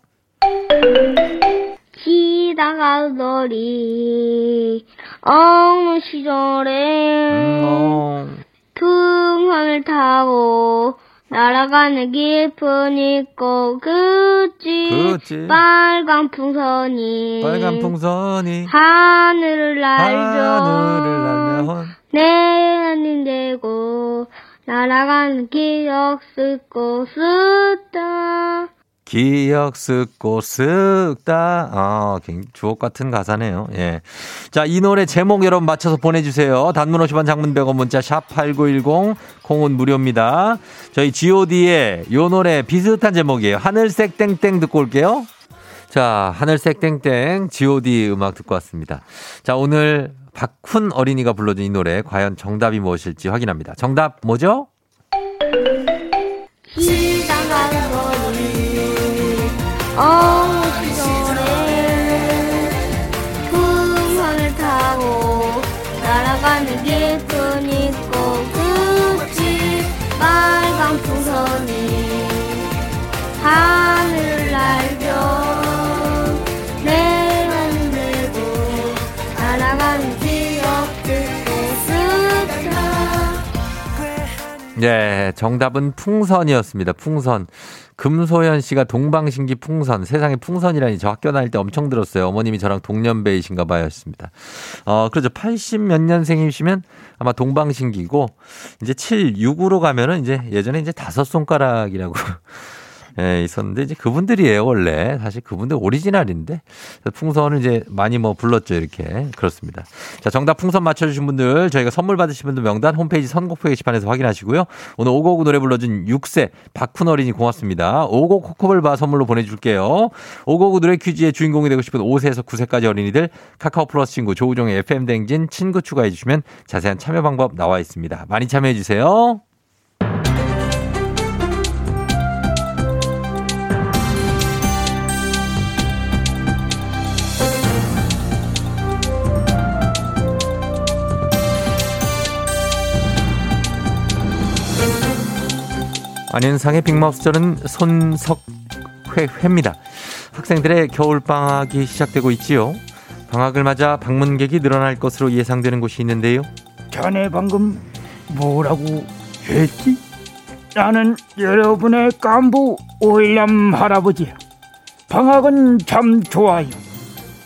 시다가 놀이 어느 시절에 음, 어, 풍선을 타고 날아가는 깊은 있고 그치 그치. 빨간 풍선이 빨간 풍선이 하늘을 날죠 하늘을 날면 내 안이 되고 날아가는 기억 쓰고 쓰다 기억 쓱고 쓱다. 아, 주옥 같은 가사네요. 예. 자, 이 노래 제목 여러분 맞춰서 보내주세요. 단문 50원 장문 100원 문자 샵 8910 콩은 무료입니다. 저희 god의 요 노래 비슷한 제목이에요. 하늘색 땡땡 듣고 올게요. 자, 하늘색 땡땡 god 음악 듣고 왔습니다. 자, 오늘 박훈 어린이가 불러준 이 노래 과연 정답이 무엇일지 확인합니다. 정답 뭐죠? 어느 시절에 풍선을 타고 날아가는 깊은 있고 그치 빨간 풍선이 하늘을 날죠 내만 들고 날아가는 기억 듣고 쓰다 네, 정답은 풍선이었습니다. 풍선. 금소연 씨가 동방신기 풍선. 세상에 풍선이라니 저 학교 다닐 때 엄청 들었어요. 어머님이 저랑 동년배이신가 봐요. 였습니다. 어, 그렇죠. 80 몇 년생이시면 아마 동방신기고, 이제 7, 6으로 가면은 이제 예전에 이제 다섯 손가락이라고 예, 있었는데 이제 그분들이에요, 원래. 사실 그분들 오리지널인데. 풍선을 이제 많이 뭐 불렀죠, 이렇게. 그렇습니다. 자, 정답 풍선 맞춰주신 분들, 저희가 선물 받으신 분들 명단 홈페이지 선곡표 게시판에서 확인하시고요. 오늘 오곡 노래 불러준 6세 박훈 어린이 고맙습니다. 오곡 코코볼바 선물로 보내줄게요. 오곡 노래 퀴즈의 주인공이 되고 싶은 5세에서 9세까지 어린이들 카카오 플러스 친구 조우종의 FM댕진 친구 추가해 주시면 자세한 참여 방법 나와 있습니다. 많이 참여해 주세요. 안현상의 빅마우스절은 손석회회입니다. 학생들의 겨울방학이 시작되고 있지요. 방학을 맞아 방문객이 늘어날 것으로 예상되는 곳이 있는데요. 자네 방금 뭐라고 했지? 나는 여러분의 깐부 오일남 할아버지야. 방학은 참 좋아요.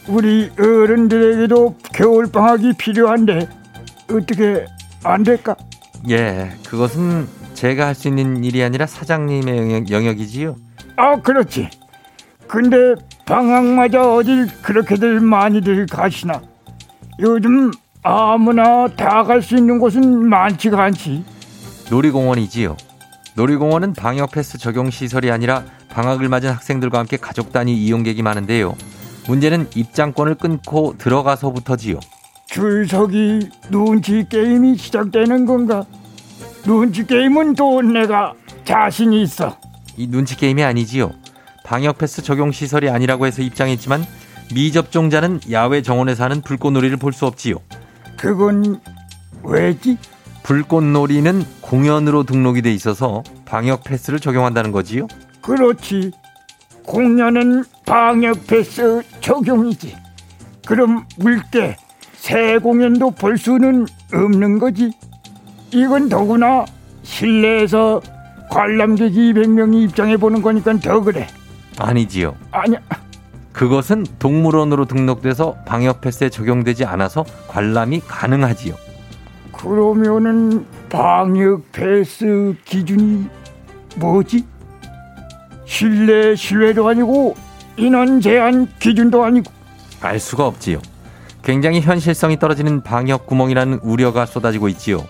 우리 어른들에게도 겨울 방학이 필요한데 어떻게 안 될까? 예, 그것은 제가 할 수 있는 일이 아니라 사장님의 영역, 영역이지요. 아 그렇지. 근데 방학마저 어딜 그렇게들 많이들 가시나? 요즘 아무나 다 갈 수 있는 곳은 많지가 않지. 놀이공원이지요. 놀이공원은 방역 패스 적용 시설이 아니라 방학을 맞은 학생들과 함께 가족 단위 이용객이 많은데요. 문제는 입장권을 끊고 들어가서부터지요. 줄 서기 눈치 게임이 시작되는 건가? 눈치 게임은 또 내가 자신이 있어. 이 눈치 게임이 아니지요. 방역 패스 적용 시설이 아니라고 해서 입장했지만 미접종자는 야외 정원에서 하는 불꽃놀이를 볼 수 없지요. 그건 왜지? 불꽃놀이는 공연으로 등록이 돼 있어서 방역 패스를 적용한다는 거지요. 그렇지. 공연은 방역 패스 적용이지. 그럼 물개 새 공연도 볼 수는 없는 거지. 이건 더구나 실내에서 관람객 200명이 입장해 보는 거니까 더 그래. 아니지요. 아니야. 그것은 동물원으로 등록돼서 방역 패스에 적용되지 않아서 관람이 가능하지요. 그러면은 방역 패스 기준이 뭐지? 실내 실외도 아니고 인원 제한 기준도 아니고 알 수가 없지요. 굉장히 현실성이 떨어지는 방역 구멍이라는 우려가 쏟아지고 있지요.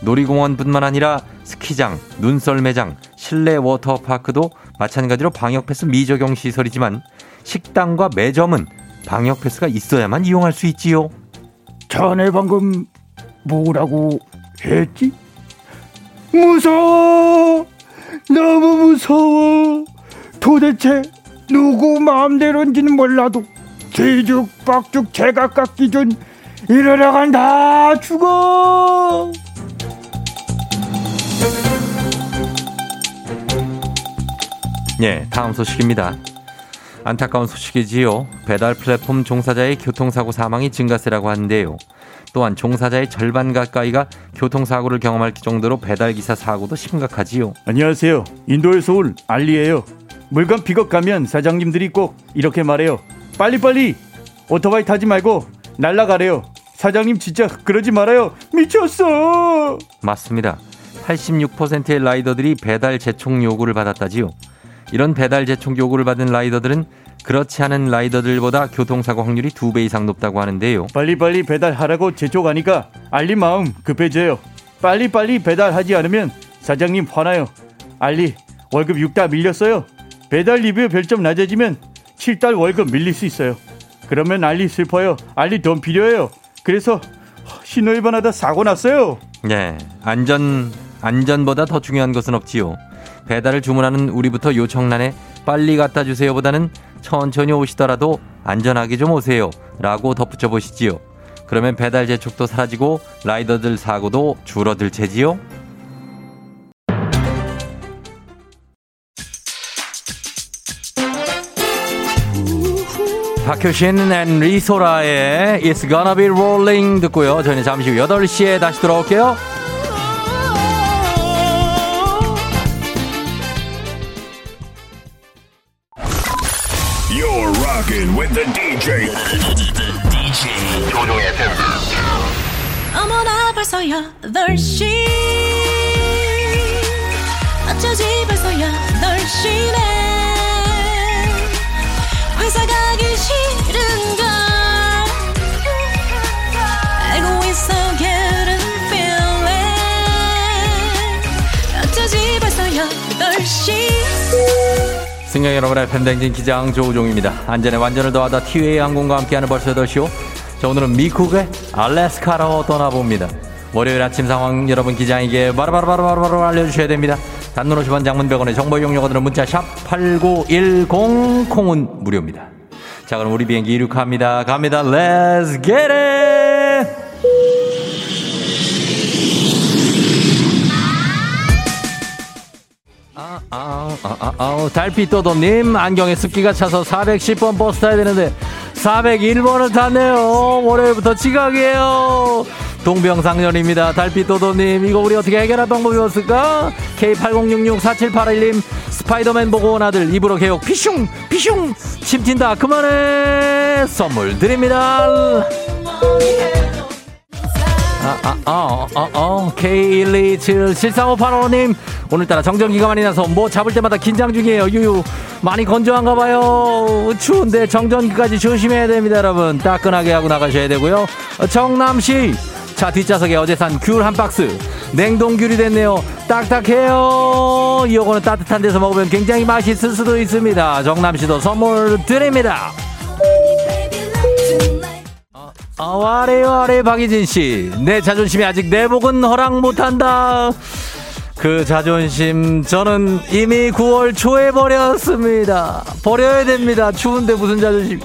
놀이공원뿐만 아니라 스키장, 눈썰매장, 실내 워터파크도 마찬가지로 방역 패스 미적용 시설이지만 식당과 매점은 방역 패스가 있어야만 이용할 수 있지요. 자네 방금 뭐라고 했지? 무서워! 너무 무서워! 도대체 누구 마음대로인지는 몰라도 뒤죽박죽 제각각 기준 이러다간 다 죽어! 예, 다음 소식입니다. 안타까운 소식이지요. 배달 플랫폼 종사자의 교통사고 사망이 증가세라고 하는데요. 또한 종사자의 절반 가까이가 교통사고를 경험할 정도로 배달기사 사고도 심각하지요. 안녕하세요. 인도에서 온 알리예요. 물건 픽업 가면 사장님들이 꼭 이렇게 말해요. 빨리빨리 오토바이 타지 말고 날라가래요. 사장님 진짜 그러지 말아요. 미쳤어. 맞습니다. 86%의 라이더들이 배달 재촉 요구를 받았다지요. 이런 배달 재촉 요구를 받은 라이더들은 그렇지 않은 라이더들보다 교통사고 확률이 두 배 이상 높다고 하는데요. 빨리빨리 배달하라고 재촉하니까 알리 마음 급해져요. 빨리빨리 배달하지 않으면 사장님 화나요. 알리 월급 6다 밀렸어요. 배달 리뷰 별점 낮아지면 7달 월급 밀릴 수 있어요. 그러면 알리 슬퍼요. 알리 돈 필요해요. 그래서 신호 위반하다 사고 났어요. 네, 안전 안전보다 더 중요한 것은 없지요. 배달을 주문하는 우리부터 요청란에 빨리 갖다 주세요보다는 천천히 오시더라도 안전하게 좀 오세요. 라고 덧붙여 보시지요. 그러면 배달 재촉도 사라지고 라이더들 사고도 줄어들 테지요. 박효신 and 이소라의 It's Gonna Be Rolling 듣고요. 저희는 잠시 후 8시에 다시 돌아올게요. Rockin' with the DJ. DJ 조종의 FM. 어머나 벌써 8시 어쩌지 벌써 8시네. 회사 가기 싫은걸. 알고 있어 getting feeling. 어쩌지 벌써 8시 승객 여러분의 팬댕진 기장 조우종입니다. 안전에 완전을 더하다 티웨이 항공과 함께하는 벌써 8시오. 자, 오늘은 미국의 알래스카로 떠나봅니다. 월요일 아침 상황 여러분 기장에게 바로바로바로바로 알려주셔야 됩니다. 단문 50원 장문 100원의 정보 이용료가 문자 샵 8910 콩은 무료입니다. 자 그럼 우리 비행기 이륙합니다. 갑니다. Let's get it! 아, 아, 아, 아, 아, 달빛 도도님, 안경에 습기가 차서 410번 버스 타야 되는데, 401번을 탔네요. 월요일부터 지각이에요. 동병상련입니다. 달빛도도님, 이거 우리 어떻게 해결할 방법이 없을까? K80664781님, 스파이더맨 보고 온 아들, 입으로 개욕, 피슝, 피슝, 침 튄다. 그만해! 선물 드립니다. 아, 아, 아, 아, 아, K127-7358호님, 오늘따라 정전기가 많이 나서 뭐 잡을 때마다 긴장 중이에요. 유유. 많이 건조한가 봐요. 추운데 정전기까지 조심해야 됩니다, 여러분. 따끈하게 하고 나가셔야 되고요. 정남씨. 차 뒷좌석에 어제 산 귤 한 박스. 냉동귤이 됐네요. 딱딱해요. 이거는 따뜻한 데서 먹으면 굉장히 맛있을 수도 있습니다. 정남씨도 선물 드립니다. 아, 와래, 와래, 박희진 씨. 내 자존심이 아직 내복은 허락 못한다. 그 자존심, 저는 이미 9월 초에 버렸습니다. 버려야 됩니다. 추운데 무슨 자존심.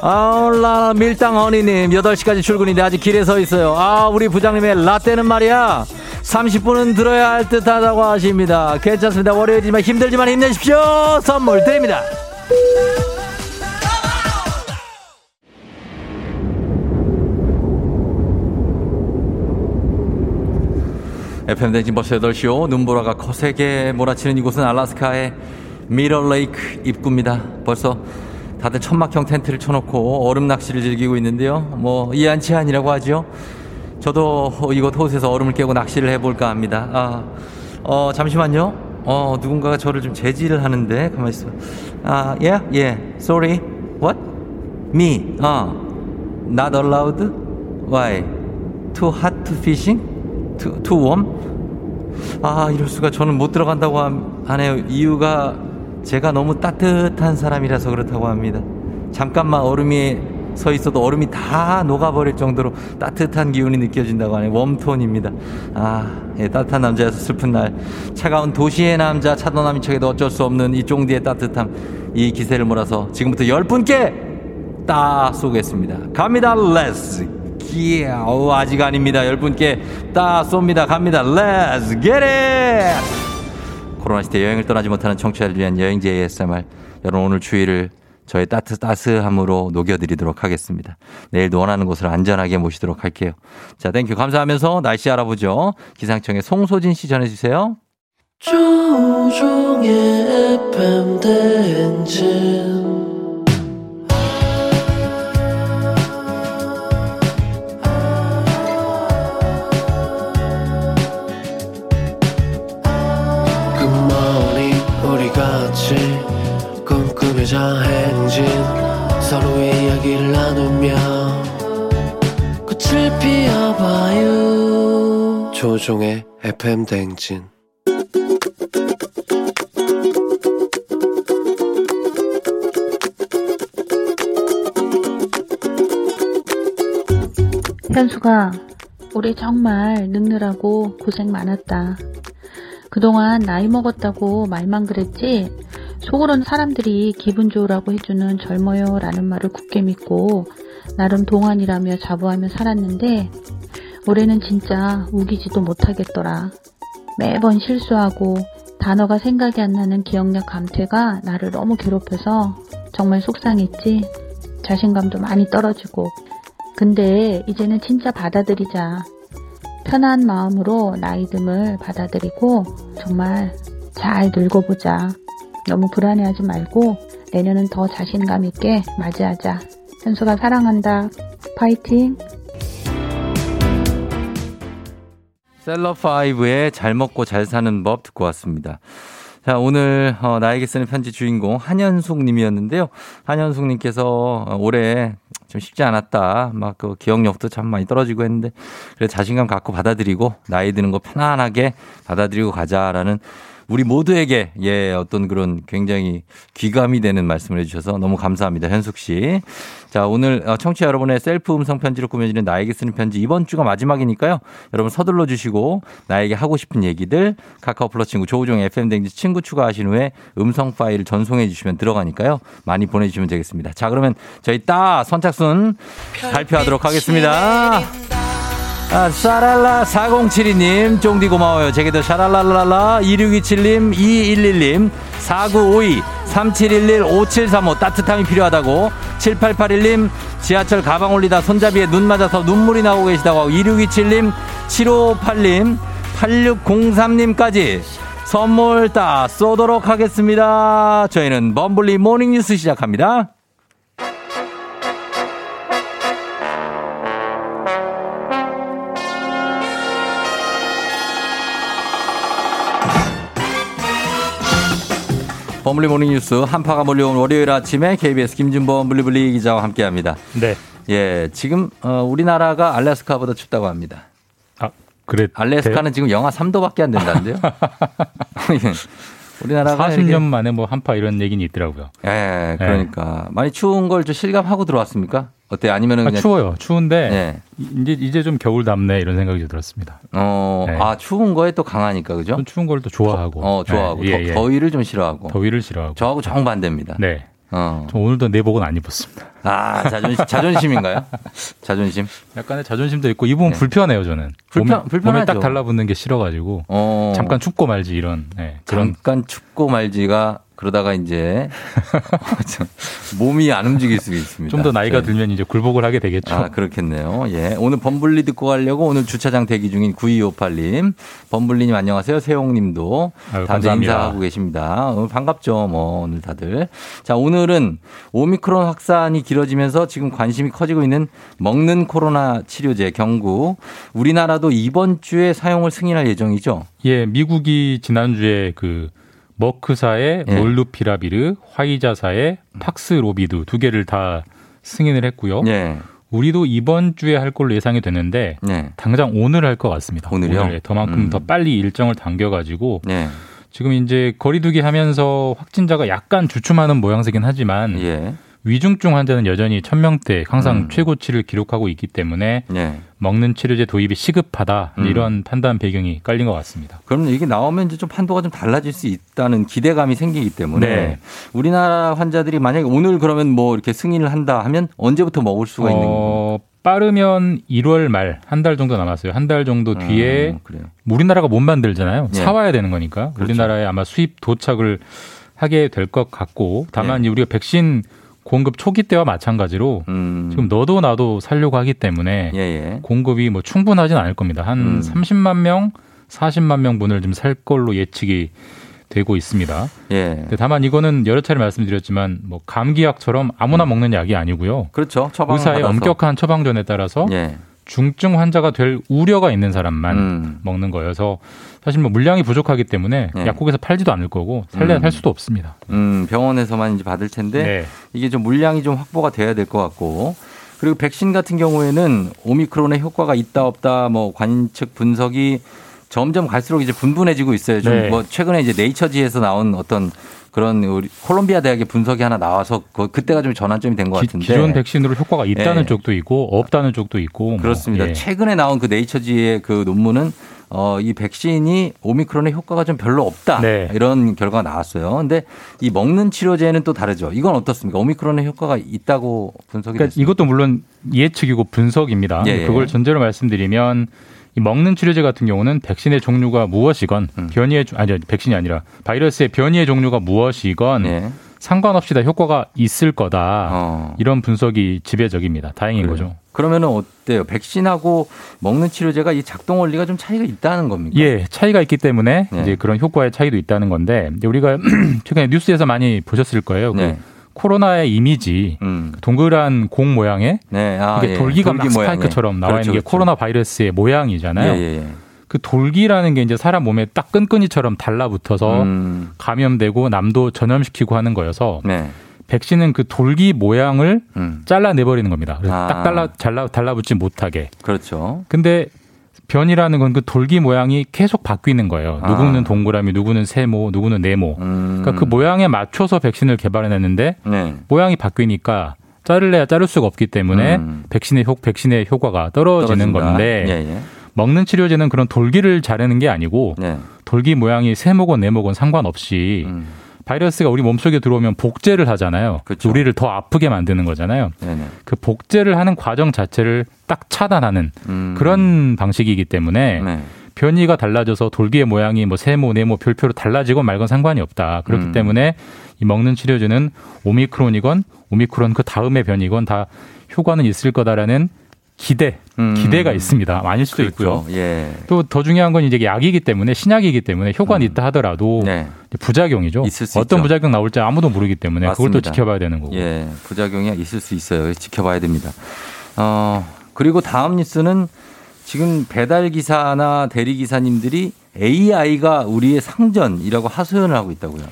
아울라, 밀당 허니님, 8시까지 출근인데 아직 길에 서 있어요. 아, 우리 부장님의 라떼는 말이야. 30분은 들어야 할 듯 하다고 하십니다. 괜찮습니다. 월요일이지만 힘들지만 힘내십시오. 선물 드립니다. FM 댕진 버스 8시오 눈보라가 거세게 몰아치는 이곳은 알라스카의 미러레이크 입구입니다. 벌써 다들 천막형 텐트를 쳐놓고 얼음 낚시를 즐기고 있는데요. 뭐 이한치 아니라고 하죠. 저도 이곳 호수에서 얼음을 깨고 낚시를 해볼까 합니다. 아, 어, 잠시만요. 어, 누군가가 저를 좀 제지를 하는데 가만 있어. 아, yeah, yeah, sorry, what? Me, 어, not allowed? Why? Too hot to fishing? Too warm? 아, 이럴 수가 저는 못 들어간다고 함- 하네요. 이유가 제가 너무 따뜻한 사람이라서 그렇다고 합니다. 잠깐만 얼음 이 서 있어도 얼음이 다 녹아버릴 정도로 따뜻한 기운이 느껴진다고 하네요. 웜톤입니다. 아, 예, 따뜻한 남자여서 슬픈 날. 차가운 도시의 남자, 차도남인 척해도 어쩔 수 없는 이 쫑디의 따뜻함. 이 기세를 몰아서 지금부터 열 분께 따 쏘겠습니다. 갑니다. Let's ge- 어, 아직 아닙니다. 열 분께 따 쏩니다. 갑니다. Let's get it 코로나 시대 여행을 떠나지 못하는 청취자를 위한 여행지 ASMR. 여러분 오늘 추위를 저의 따뜻, 따스함으로 녹여드리도록 하겠습니다. 내일도 원하는 곳으로 안전하게 모시도록 할게요. 자, thank you. 감사하면서 날씨 알아보죠. 기상청의 송소진 씨 전해주세요. 조종의 FM 대행진 조종의 FM 대행진 현수가 올해 정말 늙느라고 고생 많았다. 그동안 나이 먹었다고 말만 그랬지 속으로는 사람들이 기분 좋으라고 해주는 젊어요 라는 말을 굳게 믿고 나름 동안이라며 자부하며 살았는데 올해는 진짜 우기지도 못하겠더라. 매번 실수하고 단어가 생각이 안 나는 기억력 감퇴가 나를 너무 괴롭혀서 정말 속상했지. 자신감도 많이 떨어지고. 근데 이제는 진짜 받아들이자. 편한 마음으로 나이듦을 받아들이고 정말 잘 늙어보자. 너무 불안해하지 말고 내년은 더 자신감 있게 맞이하자. 현수가 사랑한다. 파이팅! 셀럽5의 잘 먹고 잘 사는 법 듣고 왔습니다. 자, 오늘 어, 나에게 쓰는 편지 주인공 한현숙 님이었는데요. 한현숙 님께서 어, 올해 좀 쉽지 않았다. 막 그 기억력도 참 많이 떨어지고 했는데 그래 자신감 갖고 받아들이고 나이 드는 거 편안하게 받아들이고 가자라는 우리 모두에게 예 어떤 그런 굉장히 귀감이 되는 말씀을 해주셔서 너무 감사합니다 현숙 씨. 자 오늘 어, 청취자 여러분의 셀프 음성 편지로 꾸며지는 나에게 쓰는 편지 이번 주가 마지막이니까요. 여러분 서둘러 주시고 나에게 하고 싶은 얘기들 카카오 플러스 친구 조우종 FM 댕진 친구 추가하신 후에 음성 파일을 전송해 주시면 들어가니까요. 많이 보내주시면 되겠습니다. 자 그러면 저희 따 선착순 발표하도록 하겠습니다. 아, 샤랄라 4072님, 쫑디 고마워요. 제게도 샤랄랄랄라 2627님, 2211님, 4952, 3711, 5735 따뜻함이 필요하다고 7881님, 지하철 가방 올리다 손잡이에 눈 맞아서 눈물이 나오고 계시다고 하고 2627님, 7558님, 8603님까지 선물 따 쏘도록 하겠습니다. 저희는 범블리 morning뉴스 시작합니다. 범블리 morning뉴스 한파가 몰려온 월요일 아침에 KBS 김준범 블리블리 기자와 함께합니다. 네. 예, 지금 어, 우리나라가 알래스카보다 춥다고 합니다. 아, 그래. 알래스카는 지금 영하 3도밖에 안 된다는데요. 우리나라가 40년 이렇게- 만에 뭐 한파 이런 얘기는 있더라고요. 예, 그러니까 많이 추운 걸 좀 실감하고 들어왔습니까? 어때? 아니면은 아, 추워요. 추운데 예. 이제 이제 좀 겨울 남네 이런 생각이 좀 들었습니다. 어, 네. 아 추운 거에 또 강하니까 그죠? 좀 추운 걸 또 좋아하고. 어, 좋아하고 예, 더, 예. 더위를 좀 싫어하고. 더위를 싫어하고. 저하고 정반대입니다. 네. 어. 저 오늘도 내복은 안 입었습니다. 아, 자존심, 자존심인가요? 자존심? 약간의 자존심도 있고 이 부분 네. 불편해요 저는. 불편- 몸에, 불편하죠. 몸에 딱 달라붙는 게 싫어가지고 어. 잠깐 춥고 말지 이런 네, 그런 잠깐 춥고 말지가 그러다가 이제 좀 몸이 안 움직일 수 있습니다. 좀 더 나이가 저희. 들면 이제 굴복을 하게 되겠죠. 아, 그렇겠네요. 예. 오늘 범블리 듣고 가려고 오늘 주차장 대기 중인 9258님. 범블리님 안녕하세요. 세홍님도 아유, 다들 감사합니다. 인사하고 계십니다. 오늘 반갑죠. 뭐, 오늘 다들. 자, 오늘은 오미크론 확산이 길어지면서 지금 관심이 커지고 있는 먹는 코로나 치료제 경구. 우리나라도 이번 주에 사용을 승인할 예정이죠. 예, 미국이 지난주에 그 머크사의 예. 몰루피라비르, 화이자사의 팍스로비드 두 개를 다 승인을 했고요. 예. 우리도 이번 주에 할 걸로 예상이 되는데 예. 당장 오늘 할 것 같습니다. 오늘이요? 오늘 더만큼 음. 더 빨리 일정을 당겨가지고 예. 지금 이제 거리두기 하면서 확진자가 약간 주춤하는 모양새긴 하지만 예. 위중증 환자는 여전히 1000명대 항상 음. 최고치를 기록하고 있기 때문에 예. 먹는 치료제 도입이 시급하다 음. 이런 판단 배경이 깔린 것 같습니다. 그럼 이게 나오면 이제 좀 판도가 좀 달라질 수 있다는 기대감이 생기기 때문에 네. 우리나라 환자들이 만약에 오늘 그러면 뭐 이렇게 승인을 한다 하면 언제부터 먹을 수가 있는 건가요? 어, 빠르면 1월 말 한 달 정도 남았어요. 한 달 정도 뒤에 음. 우리나라가 못 만들잖아요. 예. 사와야 되는 거니까 그렇죠. 우리나라에 아마 수입 도착을 하게 될 것 같고 다만 예. 이제 우리가 백신 공급 초기 때와 마찬가지로 음. 지금 너도 나도 살려고 하기 때문에 예, 예. 공급이 뭐 충분하진 않을 겁니다. 한 음. 30만 명, 40만 명 분을 좀 살 걸로 예측이 되고 있습니다. 예. 다만 이거는 여러 차례 말씀드렸지만 뭐 감기약처럼 아무나 먹는 약이 아니고요. 그렇죠. 처방 의사의 엄격한 처방전에 따라서 예. 중증 환자가 될 우려가 있는 사람만 음. 먹는 거여서 사실 뭐 물량이 부족하기 때문에 네. 약국에서 팔지도 않을 거고 살래야 음. 살 수도 없습니다. 음, 병원에서만 이제 받을 텐데 네. 이게 좀 물량이 좀 확보가 돼야 될 것 같고 그리고 백신 같은 경우에는 오미크론의 효과가 있다 없다 뭐 관측 분석이 점점 갈수록 이제 분분해지고 있어요. 좀 네. 뭐 최근에 이제 네이처지에서 나온 어떤 그런 우리 콜롬비아 대학의 분석이 하나 나와서 그, 그때가 좀 전환점이 된것 기, 같은데 기존 백신으로 효과가 있다는 네. 쪽도 있고 없다는 쪽도 있고 뭐, 그렇습니다. 예. 최근에 나온 그 네이처지의 그 논문은 어, 이 백신이 오미크론의 효과가 좀 별로 없다. 네. 이런 결과가 나왔어요. 근데 이 먹는 치료제는 또 다르죠. 이건 어떻습니까? 오미크론의 효과가 있다고 분석이 그러니까 됐습니다. 이것도 물론 예측이고 분석입니다. 예, 예. 그걸 전제로 말씀드리면 이 먹는 치료제 같은 경우는 백신의 종류가 무엇이건 음. 변이의 종- 아니 백신이 아니라 바이러스의 변이의 종류가 무엇이건 네. 상관없이 다 효과가 있을 거다. 어. 이런 분석이 지배적입니다. 다행인 거죠. 그러면은 어때요? 백신하고 먹는 치료제가 이 작동 원리가 좀 차이가 있다는 겁니까? 예, 차이가 있기 때문에 네. 이제 그런 효과의 차이도 있다는 건데 우리가 최근에 뉴스에서 많이 보셨을 거예요. 그 네. 코로나의 이미지 동그란 공 모양의 네, 아, 이게 예. 돌기가 돌기 막 스파이크처럼. 나와 그렇죠, 있는 게 그렇죠. 코로나 바이러스의 모양이잖아요. 예, 예, 예. 그 돌기라는 게 이제 사람 몸에 딱 끈끈이처럼 달라붙어서 음. 감염되고 남도 전염시키고 하는 거여서 네. 백신은 그 돌기 모양을 음. 잘라내버리는 겁니다. 그래서 아. 딱 달라, 잘라, 달라붙지 못하게. 그렇죠. 근데 변이라는 건 그 돌기 모양이 계속 바뀌는 거예요. 아. 누구는 동그라미, 누구는 세모, 누구는 네모. 그러니까 그 모양에 맞춰서 백신을 개발해냈는데 음. 네. 모양이 바뀌니까 자를래야 자를 수가 없기 때문에 음. 백신의 효 백신의 효과가 떨어지는 떨어진다. 건데 예, 예. 먹는 치료제는 그런 돌기를 자르는 게 아니고 네. 돌기 모양이 세모건 네모건 상관없이 음. 바이러스가 우리 몸속에 들어오면 복제를 하잖아요. 우리를 더 아프게 만드는 거잖아요. 그렇죠. 네네. 그 복제를 하는 과정 자체를 딱 차단하는 음. 그런 방식이기 때문에 네. 변이가 달라져서 돌기의 모양이 뭐 세모, 네모, 별표로 달라지건 말건 상관이 없다. 그렇기 음. 때문에 이 먹는 치료제는 오미크론이건 오미크론 그 다음의 변이건 다 효과는 있을 거다라는 기대, 기대가 있습니다. 아닐 수도 음. 그렇죠. 있고요. 예. 또더 중요한 건 이제 약이기 때문에 신약이기 때문에 효과는 있다 하더라도 부작용이죠. 네. 있을 수 어떤 있죠. 부작용 나올지 아무도 모르기 때문에 그걸 또 맞습니다. 지켜봐야 되는 거고. 예, 부작용이 있을 수 있어요. 지켜봐야 됩니다. 어, 그리고 다음 뉴스는 지금 배달 기사나 대리 기사님들이 AI가 우리의 상전이라고 하소연을 하고 있다고요.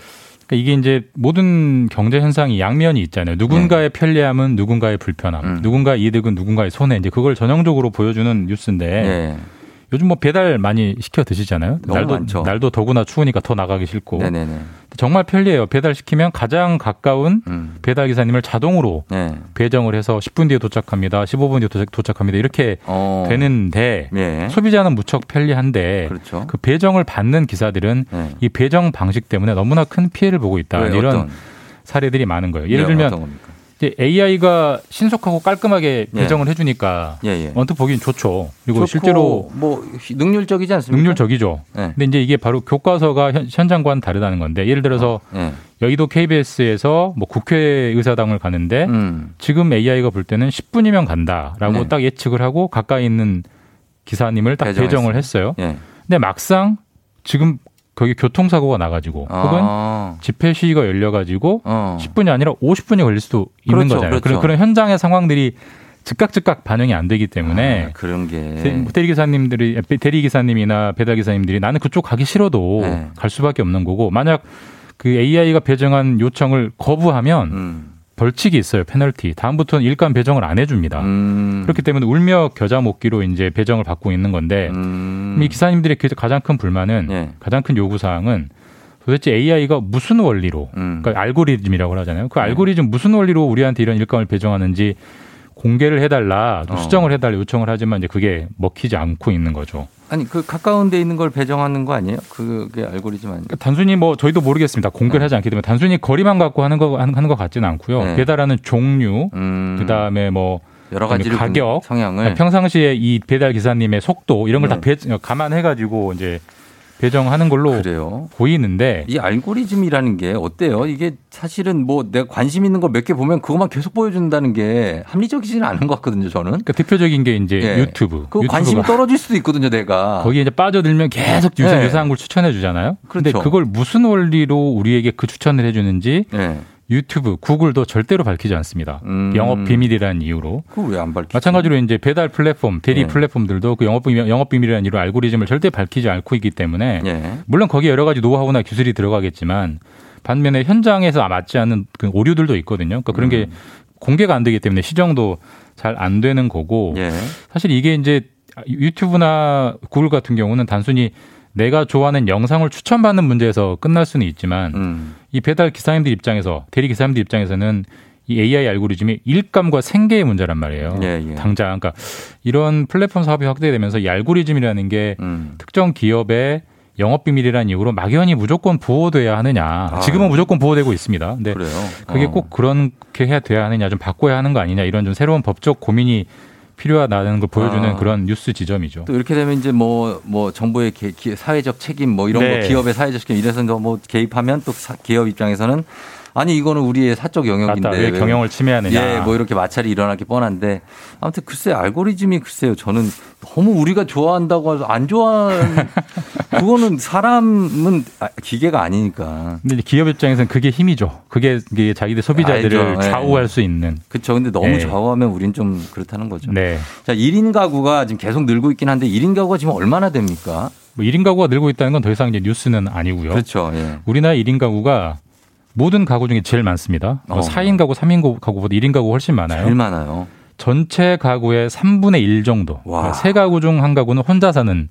그러니까 이게 이제 모든 경제 현상이 양면이 있잖아요. 누군가의 네. 편리함은 누군가의 불편함, 음. 누군가의 이득은 누군가의 손해. 이제 그걸 전형적으로 보여주는 뉴스인데 요즘 뭐 배달 많이 시켜 드시잖아요. 네. 너무 날도 많죠. 날도 더구나 추우니까 더 나가기 싫고. 네네네. 정말 편리해요. 배달 시키면 가장 가까운 음. 배달 기사님을 자동으로 네. 배정을 해서 10분 뒤에 도착합니다. 15분 뒤에 도착, 도착합니다. 이렇게 어. 되는데 예. 소비자는 무척 편리한데 그렇죠. 그 배정을 받는 기사들은 네. 이 배정 방식 때문에 너무나 큰 피해를 보고 있다. 이런 어떤? 사례들이 많은 거예요. 예를 네, 들면 AI가 신속하고 깔끔하게 예. 배정을 해주니까 예, 예. 언뜻 보기엔 좋죠. 그리고 좋고 실제로 뭐 능률적이지 않습니까? 능률적이죠. 네. 근데 이제 이게 바로 교과서가 현, 현장과는 다르다는 건데 예를 들어서 예. 여의도 KBS에서 뭐 국회의사당을 가는데 음. 지금 AI가 볼 때는 10분이면 간다라고 네. 딱 예측을 하고 가까이 있는 기사님을 딱 배정했어요. 배정을 했어요. 예. 근데 막상 지금 거기 교통사고가 나가지고 혹은 아. 집회 시위가 열려가지고 어. 10분이 아니라 50분이 걸릴 수도 있는 그렇죠, 거잖아요. 그렇죠. 그런 그런 현장의 상황들이 즉각 즉각 반영이 안 되기 때문에 아, 그런 게 대리 기사님들이 대리 기사님이나 배달 기사님들이 나는 그쪽 가기 싫어도 네. 갈 수밖에 없는 거고 만약 그 AI가 배정한 요청을 거부하면 음. 벌칙이 있어요 페널티 다음부터는 일감 배정을 안 해줍니다 음. 그렇기 때문에 울며 겨자 먹기로 이제 배정을 받고 있는 건데 음. 이 기사님들의 그 가장 큰 불만은 예. 가장 큰 요구 사항은 도대체 AI가 무슨 원리로 음. 그러니까 알고리즘이라고 하잖아요 네. 그 알고리즘 무슨 원리로 우리한테 이런 일감을 배정하는지 공개를 해달라 좀 어. 수정을 해달라 요청을 하지만 이제 그게 먹히지 않고 있는 거죠. 아니 그 가까운 데 있는 걸 배정하는 거 아니에요? 그게 알고리즘 아니에요? 그러니까 단순히 뭐 저희도 모르겠습니다. 공개를 하지 않기 때문에 단순히 거리만 갖고 하는 거 하는 것 같지는 않고요. 네. 배달하는 종류, 음. 그다음에 뭐 여러 가지를 가격, 성향을 평상시에 이 배달 기사님의 속도 이런 걸다 네. 감안해 가지고 이제 배정하는 걸로 그래요. 보이는데 이 알고리즘이라는 게 어때요? 이게 사실은 뭐 내가 관심 있는 거 몇 개 보면 그것만 계속 보여준다는 게 합리적이지는 않은 것 같거든요. 저는. 그러니까 대표적인 게 이제 예. 유튜브. 그 관심이 떨어질 수도 있거든요. 내가. 거기에 이제 빠져들면 계속 유사, 네. 유사한 걸 추천해 주잖아요. 그런데 그렇죠. 그걸 무슨 원리로 우리에게 그 추천을 해 주는지 네. 유튜브, 구글도 절대로 밝히지 않습니다. 음. 영업 비밀이라는 이유로. 그거 왜안 밝히지? 마찬가지로 이제 배달 플랫폼, 대리 네. 플랫폼들도 그 영업 비밀, 영업 비밀이라는 이유로 알고리즘을 절대 밝히지 않고 있기 때문에 예. 물론 거기에 여러 가지 노하우나 기술이 들어가겠지만 반면에 현장에서 맞지 않는 그 오류들도 있거든요. 그러니까 그런 게 음. 공개가 안 되기 때문에 시정도 잘 안 되는 거고 예. 사실 이게 이제 유튜브나 구글 같은 경우는 단순히 내가 좋아하는 영상을 추천받는 문제에서 끝날 수는 있지만 음. 이 배달 기사님들 입장에서 대리 기사님들 입장에서는 이 AI 알고리즘이 일감과 생계의 문제란 말이에요. 예, 예. 당장 그러니까 이런 플랫폼 사업이 확대되면서 이 알고리즘이라는 게 음. 특정 기업의 영업 비밀이라는 이유로 막연히 무조건 보호돼야 하느냐. 아. 지금은 무조건 보호되고 있습니다. 근데 그래요. 그게 어. 꼭 그렇게 해야 돼야 하느냐, 좀 바꿔야 하는 거 아니냐 이런 좀 새로운 법적 고민이 필요하다는 걸 보여주는 아. 그런 뉴스 지점이죠. 또 이렇게 되면 이제 뭐, 뭐 정부의 개- 기- 사회적 책임 뭐 이런 네. 거 기업의 사회적 책임 이래서 뭐 개입하면 또 사- 기업 입장에서는 아니 이거는 우리의 사적 영역인데 맞다. 왜 경영을 침해하느냐. 예, 뭐 이렇게 마찰이 일어날 게 뻔한데 아무튼 글쎄 알고리즘이 글쎄요. 저는 너무 우리가 좋아한다고 해서 안 좋아하는 그거는 사람은 아, 기계가 아니니까. 근데 기업 입장에서는 그게 힘이죠. 그게, 자기들 소비자들을 알죠. 예. 좌우할 수 있는. 그렇죠. 근데 너무 네. 좌우하면 우린 좀 그렇다는 거죠. 네. 자, 1인 가구가 지금 계속 늘고 있긴 한데 1인 가구가 지금 얼마나 됩니까? 뭐 1인 가구가 늘고 있다는 건 더 이상 이제 뉴스는 아니고요. 그렇죠. 예. 우리나라 1인 가구가 모든 가구 중에 제일 많습니다. 뭐 어. 4인 가구, 3인 가구보다 1인 가구가 훨씬 많아요. 제일 많아요. 전체 가구의 3분의 1 정도. 그러니까 세 가구 중 한 가구는 혼자 사는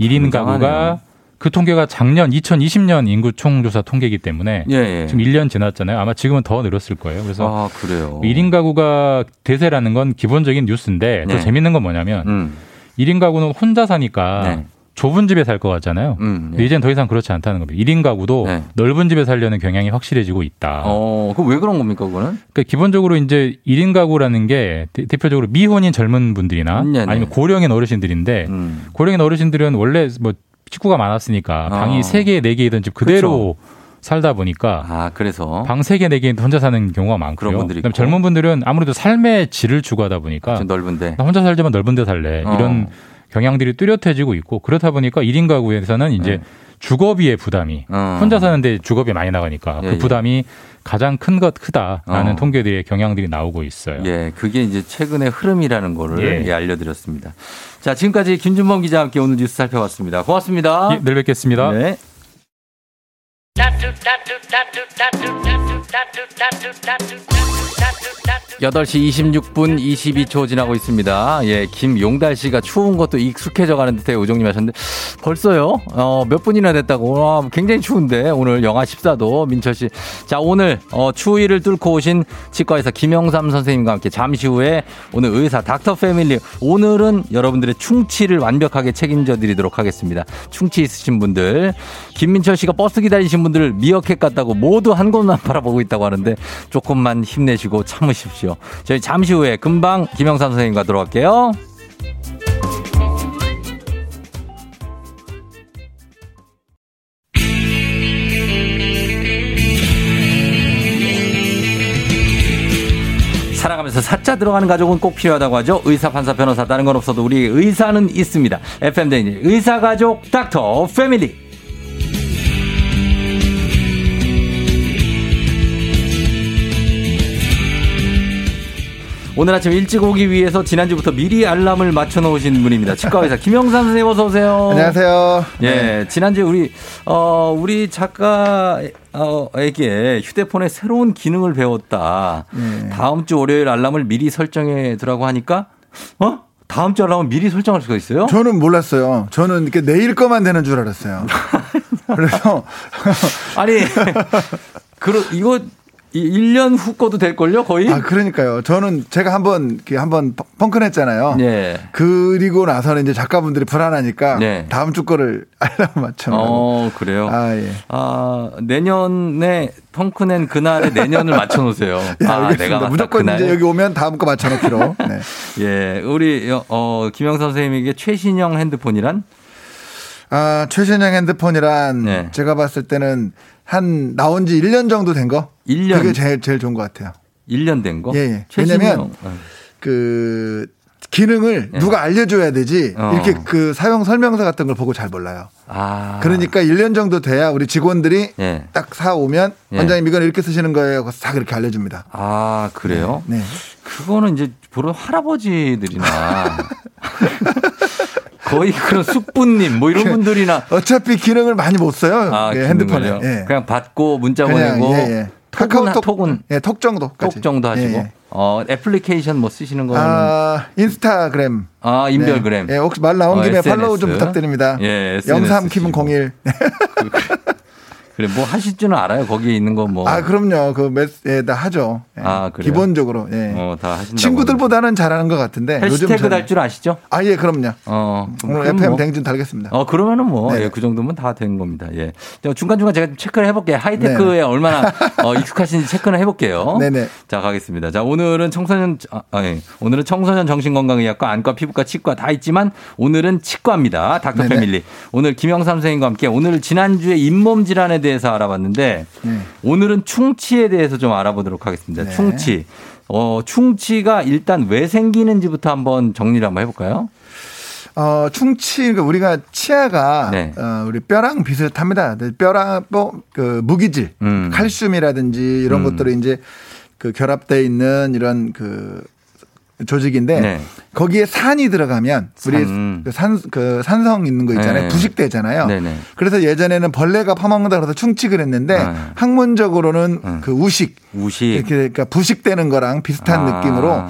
1인 굉장하네요. 가구가 그 통계가 작년 2020년 인구 총조사 통계이기 때문에 예, 예. 지금 1년 지났잖아요. 아마 지금은 더 늘었을 거예요. 그래서 아, 그래요. 1인 가구가 대세라는 건 기본적인 뉴스인데 더 네. 재밌는 건 뭐냐면 음. 1인 가구는 혼자 사니까 네. 좁은 집에 살 것 같잖아요. 음, 근데 이제는 더 이상 그렇지 않다는 겁니다. 1인 가구도 넓은 집에 살려는 경향이 확실해지고 있다. 어, 그왜 그런 겁니까, 그거는? 그러니까 기본적으로 이제 1인 가구라는 게 대- 대표적으로 미혼인 젊은 분들이나 네네. 아니면 고령인 어르신들인데 음. 고령인 어르신들은 원래 뭐 식구가 많았으니까 방이 어. 세 개, 네 개이던 집 그대로 살다 보니까 아, 그래서 방 세 개, 네 개인데 혼자 사는 경우가 많고요. 그런 분들이 그다음에 있고. 젊은 분들은 아무래도 삶의 질을 추구하다 보니까 좀 넓은데. 나 혼자 살지만 넓은 데 살래. 어. 이런 경향들이 뚜렷해지고 있고 그렇다 보니까 1인 가구에서는 이제 주거비의 부담이 네. 어. 혼자 사는데 주거비 많이 나가니까 예, 그 예. 부담이 가장 큰 것 크다라는 어. 통계들의 경향들이 나오고 있어요. 예, 그게 이제 최근의 흐름이라는 거를 예. 예, 알려드렸습니다. 자, 지금까지 김준범 기자와 함께 오늘 뉴스 살펴봤습니다. 고맙습니다. 예, 내일 뵙겠습니다. 네. 8시 26분 22초 지나고 있습니다. 예, 김용달 씨가 추운 것도 익숙해져 가는 듯해 우정님 하셨는데 벌써요? 어, 몇 분이나 됐다고. 와, 굉장히 추운데 오늘 영하 14도 민철 씨. 자, 오늘 어, 추위를 뚫고 오신 치과의사 김영삼 선생님과 함께 잠시 후에 오늘 의사 닥터 패밀리 오늘은 여러분들의 충치를 완벽하게 책임져 드리도록 하겠습니다. 충치 있으신 분들 김민철 씨가 버스 기다리신 분들 미어캣 같다고 모두 한 곳만 바라보고 있다고 하는데 조금만 힘내시고 참으십시오. 저희 잠시 후에 금방 김영삼 선생님과 들어갈게요. 살아가면서 사자 들어가는 가족은 꼭 필요하다고 하죠. 의사, 판사, 변호사 다른 건 없어도 우리 의사는 있습니다. FM 대인 의사 가족 닥터 패밀리. 오늘 아침 일찍 오기 위해서 지난주부터 미리 알람을 맞춰 놓으신 분입니다. 치과 의사 김영삼 선생님 어서 오세요. 안녕하세요. 예, 네. 지난주에 우리 어 우리 작가 에게 휴대폰에 새로운 기능을 배웠다. 네. 다음 주 월요일 알람을 미리 설정해 두라고 하니까 어? 다음 주 알람은 미리 설정할 수가 있어요? 저는 몰랐어요. 저는 이렇게 내일 거만 되는 줄 알았어요. 그래서 아니 그러 이거 1년 후 거도 될 걸요, 거의? 아 그러니까요. 저는 제가 한번 이렇게 한번 펑- 펑크 냈잖아요. 예. 그리고 나서는 이제 작가분들이 불안하니까 네. 다음 주 거를 알람 맞춰. 어, 그래요? 아 예. 아, 내년에 펑크 낸 그날에 내년을 맞춰 놓으세요. 예, 아, 알겠습니다. 내가 무조건 그날. 이제 여기 오면 다음 거 맞춰놓기로. 네. 예, 우리 어 김영 선생님에게 최신형 핸드폰이란 아 최신형 핸드폰이란 네. 제가 봤을 때는 한 나온 지 1년 정도 된 거. 1년? 그게 제일 제일 좋은 것 같아요. 1년 된 거? 예, 예. 왜냐면 어. 그 기능을 예. 누가 알려줘야 되지 어. 이렇게 그 사용 설명서 같은 걸 보고 잘 몰라요. 아. 그러니까 1년 정도 돼야 우리 직원들이 예. 딱 사오면 예. 원장님 이건 이렇게 쓰시는 거예요. 그래서 다 그렇게 알려줍니다. 아, 그래요? 네. 그거는 이제 보러 할아버지들이나 거의 그런 숙부님 뭐 이런 분들이나 어차피 기능을 많이 못 써요. 아, 예, 핸드폰에. 예. 그냥 받고 문자 그냥, 보내고 예, 예. 카카오톡 톡은 예, 톡 정도까지. 톡 정도 하시고 예, 예. 어, 애플리케이션 뭐 쓰시는 거는 아, 인스타그램. 아, 인별그램. 네. 예, 혹시 말 나온 어, 김에 SNS. 팔로우 좀 부탁드립니다. 예, 영삼 키문 01. 그 래 뭐 하실 줄은 알아요. 거기에 있는 거 뭐. 아, 그럼요. 그 메스, 예, 다 하죠. 예. 아, 그래요? 기본적으로. 예. 어, 다 하신다고. 친구들보다는 잘하는 것 같은데. 해시태그 달 줄 아시죠? 아, 예, 그럼요. 어. 오늘 FM 뭐. 댕진 달겠습니다. 어, 그러면은 뭐, 네. 예, 그 정도면 다 된 겁니다. 예. 자, 중간 중간 제가 좀 체크를 해볼게요. 하이테크에 네. 얼마나 어, 익숙하신지 체크를 해볼게요. 네네. 자, 가겠습니다. 자, 오늘은 청소년, 아, 아, 예. 오늘은 청소년 정신건강의학과, 안과, 피부과, 치과 다 있지만 오늘은 치과입니다. 닥터 네네. 패밀리. 오늘 김영삼 선생님과 함께 오늘 지난주에 잇몸 질환에 대해 서 알아봤는데 네. 오늘은 충치에 대해서 좀 알아보도록 하겠습니다. 네. 충치. 어, 충치가 일단 왜 생기는지부터 한번 정리를 한번 해볼까요? 어, 충치, 그러니까 우리가 치아가 네. 어, 우리 뼈랑 비슷합니다. 네, 뼈랑 뭐, 그 무기질, 음. 칼슘이라든지 이런 음. 것들이 이제 그 결합돼 있는 이런 그 조직인데 네. 거기에 산이 들어가면 우리 산. 그 산, 그 산성 있는 거 있잖아요. 네. 부식되잖아요. 네네. 그래서 예전에는 벌레가 파먹는다 그래서 충치를 했는데 네. 학문적으로는 그 우식, 우식. 이렇게 그러니까 부식되는 거랑 비슷한 아. 느낌으로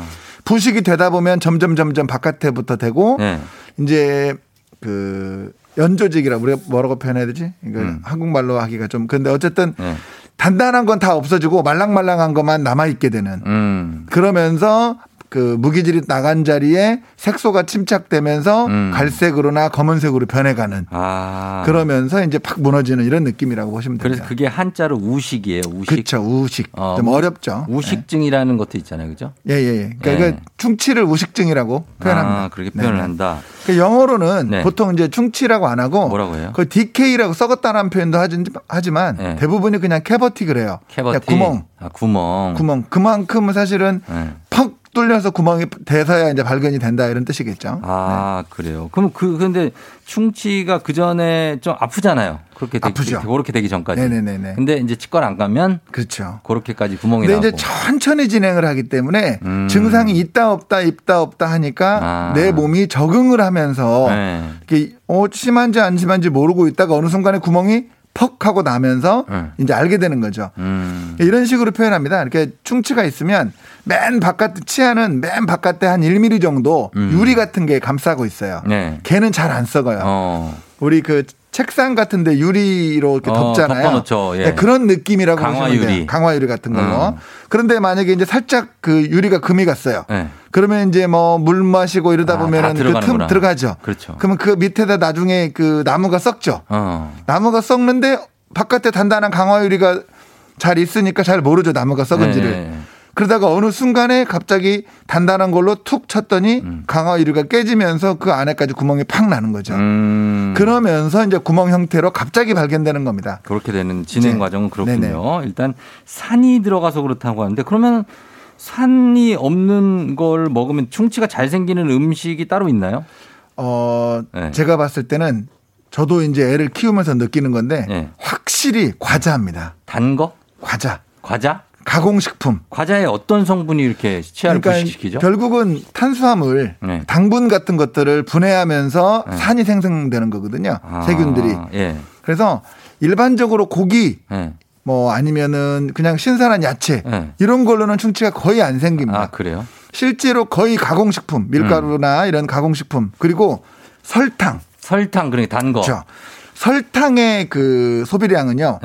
부식이 되다 보면 점점 점점 바깥에부터 되고 네. 이제 그 연조직이라 우리가 뭐라고 표현해야 되지? 이거 음. 한국말로 하기가 좀 근데 어쨌든 네. 단단한 건 다 없어지고 말랑말랑한 것만 남아 있게 되는 음. 그러면서 그 무기질이 나간 자리에 색소가 침착되면서 음. 갈색으로나 검은색으로 변해가는 아. 그러면서 이제 팍 무너지는 이런 느낌이라고 보시면 그래서 됩니다. 그게 한자로 우식이에요. 우식. 그렇죠. 우식. 어, 좀 우- 어렵죠. 우식증이라는 것도 있잖아요. 그죠? 예, 예, 예. 그러니까 네. 이거 충치를 우식증이라고 표현합니다. 아, 그렇게 표현을 네, 네. 한다. 그 영어로는 네. 보통 이제 충치라고 안 하고 뭐라고 해요? 그 DK라고 썩었다라는 표현도 하지- 하지만 네. 대부분이 그냥 캐버티 그래요. 캐버티. 구멍. 아, 구멍. 구멍. 그만큼은 사실은 네. 팍 뚫려서 구멍이 돼서야 이제 발견이 된다 이런 뜻이겠죠. 아, 그래요. 그럼 그, 근데 충치가 그 전에 좀 아프잖아요. 그렇게 되기, 아프죠. 그렇게 되기 전까지. 네네네네. 근데 이제 치과를 안 가면 그렇죠. 그렇게까지 구멍이 근데 나고. 이제 천천히 진행을 하기 때문에 음. 증상이 있다 없다 있다 없다 하니까 아. 내 몸이 적응을 하면서 네. 이렇게 어 심한지 안 심한지 모르고 있다가 어느 순간에 구멍이 퍽 하고 나면서 네. 이제 알게 되는 거죠. 음. 이런 식으로 표현합니다. 이렇게 충치가 있으면 맨 바깥 치아는 맨 바깥에 한 1mm 정도 음. 유리 같은 게 감싸고 있어요. 네. 걔는 잘 안 썩어요. 어. 우리 그 책상 같은데 유리로 이렇게 어, 덮잖아요. 덮어놓죠. 예. 네, 그런 느낌이라고 강화 보시면 돼요. 강화 유리 같은 걸로. 음. 그런데 만약에 이제 살짝 그 유리가 금이 갔어요. 네. 그러면 이제 뭐 물 마시고 이러다 아, 다 보면은 그 틈. 들어가죠. 그렇죠. 그러면 그 밑에다 나중에 그 나무가 썩죠. 어. 나무가 썩는데 바깥에 단단한 강화 유리가 잘 있으니까 잘 모르죠. 나무가 썩은지를. 네. 그러다가 어느 순간에 갑자기 단단한 걸로 툭 쳤더니 음. 강화 유리가 깨지면서 그 안에까지 구멍이 팍 나는 거죠. 음. 그러면서 이제 구멍 형태로 갑자기 발견되는 겁니다. 그렇게 되는 진행 네. 과정은 그렇군요. 네네. 일단 산이 들어가서 그렇다고 하는데 그러면 산이 없는 걸 먹으면 충치가 잘 생기는 음식이 따로 있나요? 어, 네. 제가 봤을 때는 저도 이제 애를 키우면서 느끼는 건데 네. 확실히 과자입니다. 단 거? 과자. 과자? 가공식품. 과자에 어떤 성분이 이렇게 치아를 그러니까 부식시키죠? 결국은 탄수화물, 네. 당분 같은 것들을 분해하면서 네. 산이 생성되는 거거든요. 아, 세균들이. 예. 그래서 일반적으로 고기 예. 뭐 아니면은 그냥 신선한 야채 네. 이런 걸로는 충치가 거의 안 생깁니다. 아, 그래요? 실제로 거의 가공식품, 밀가루나 이런 가공식품 그리고 설탕. 설탕, 그러니까 단 거. 그렇죠. 설탕의 그 소비량은요.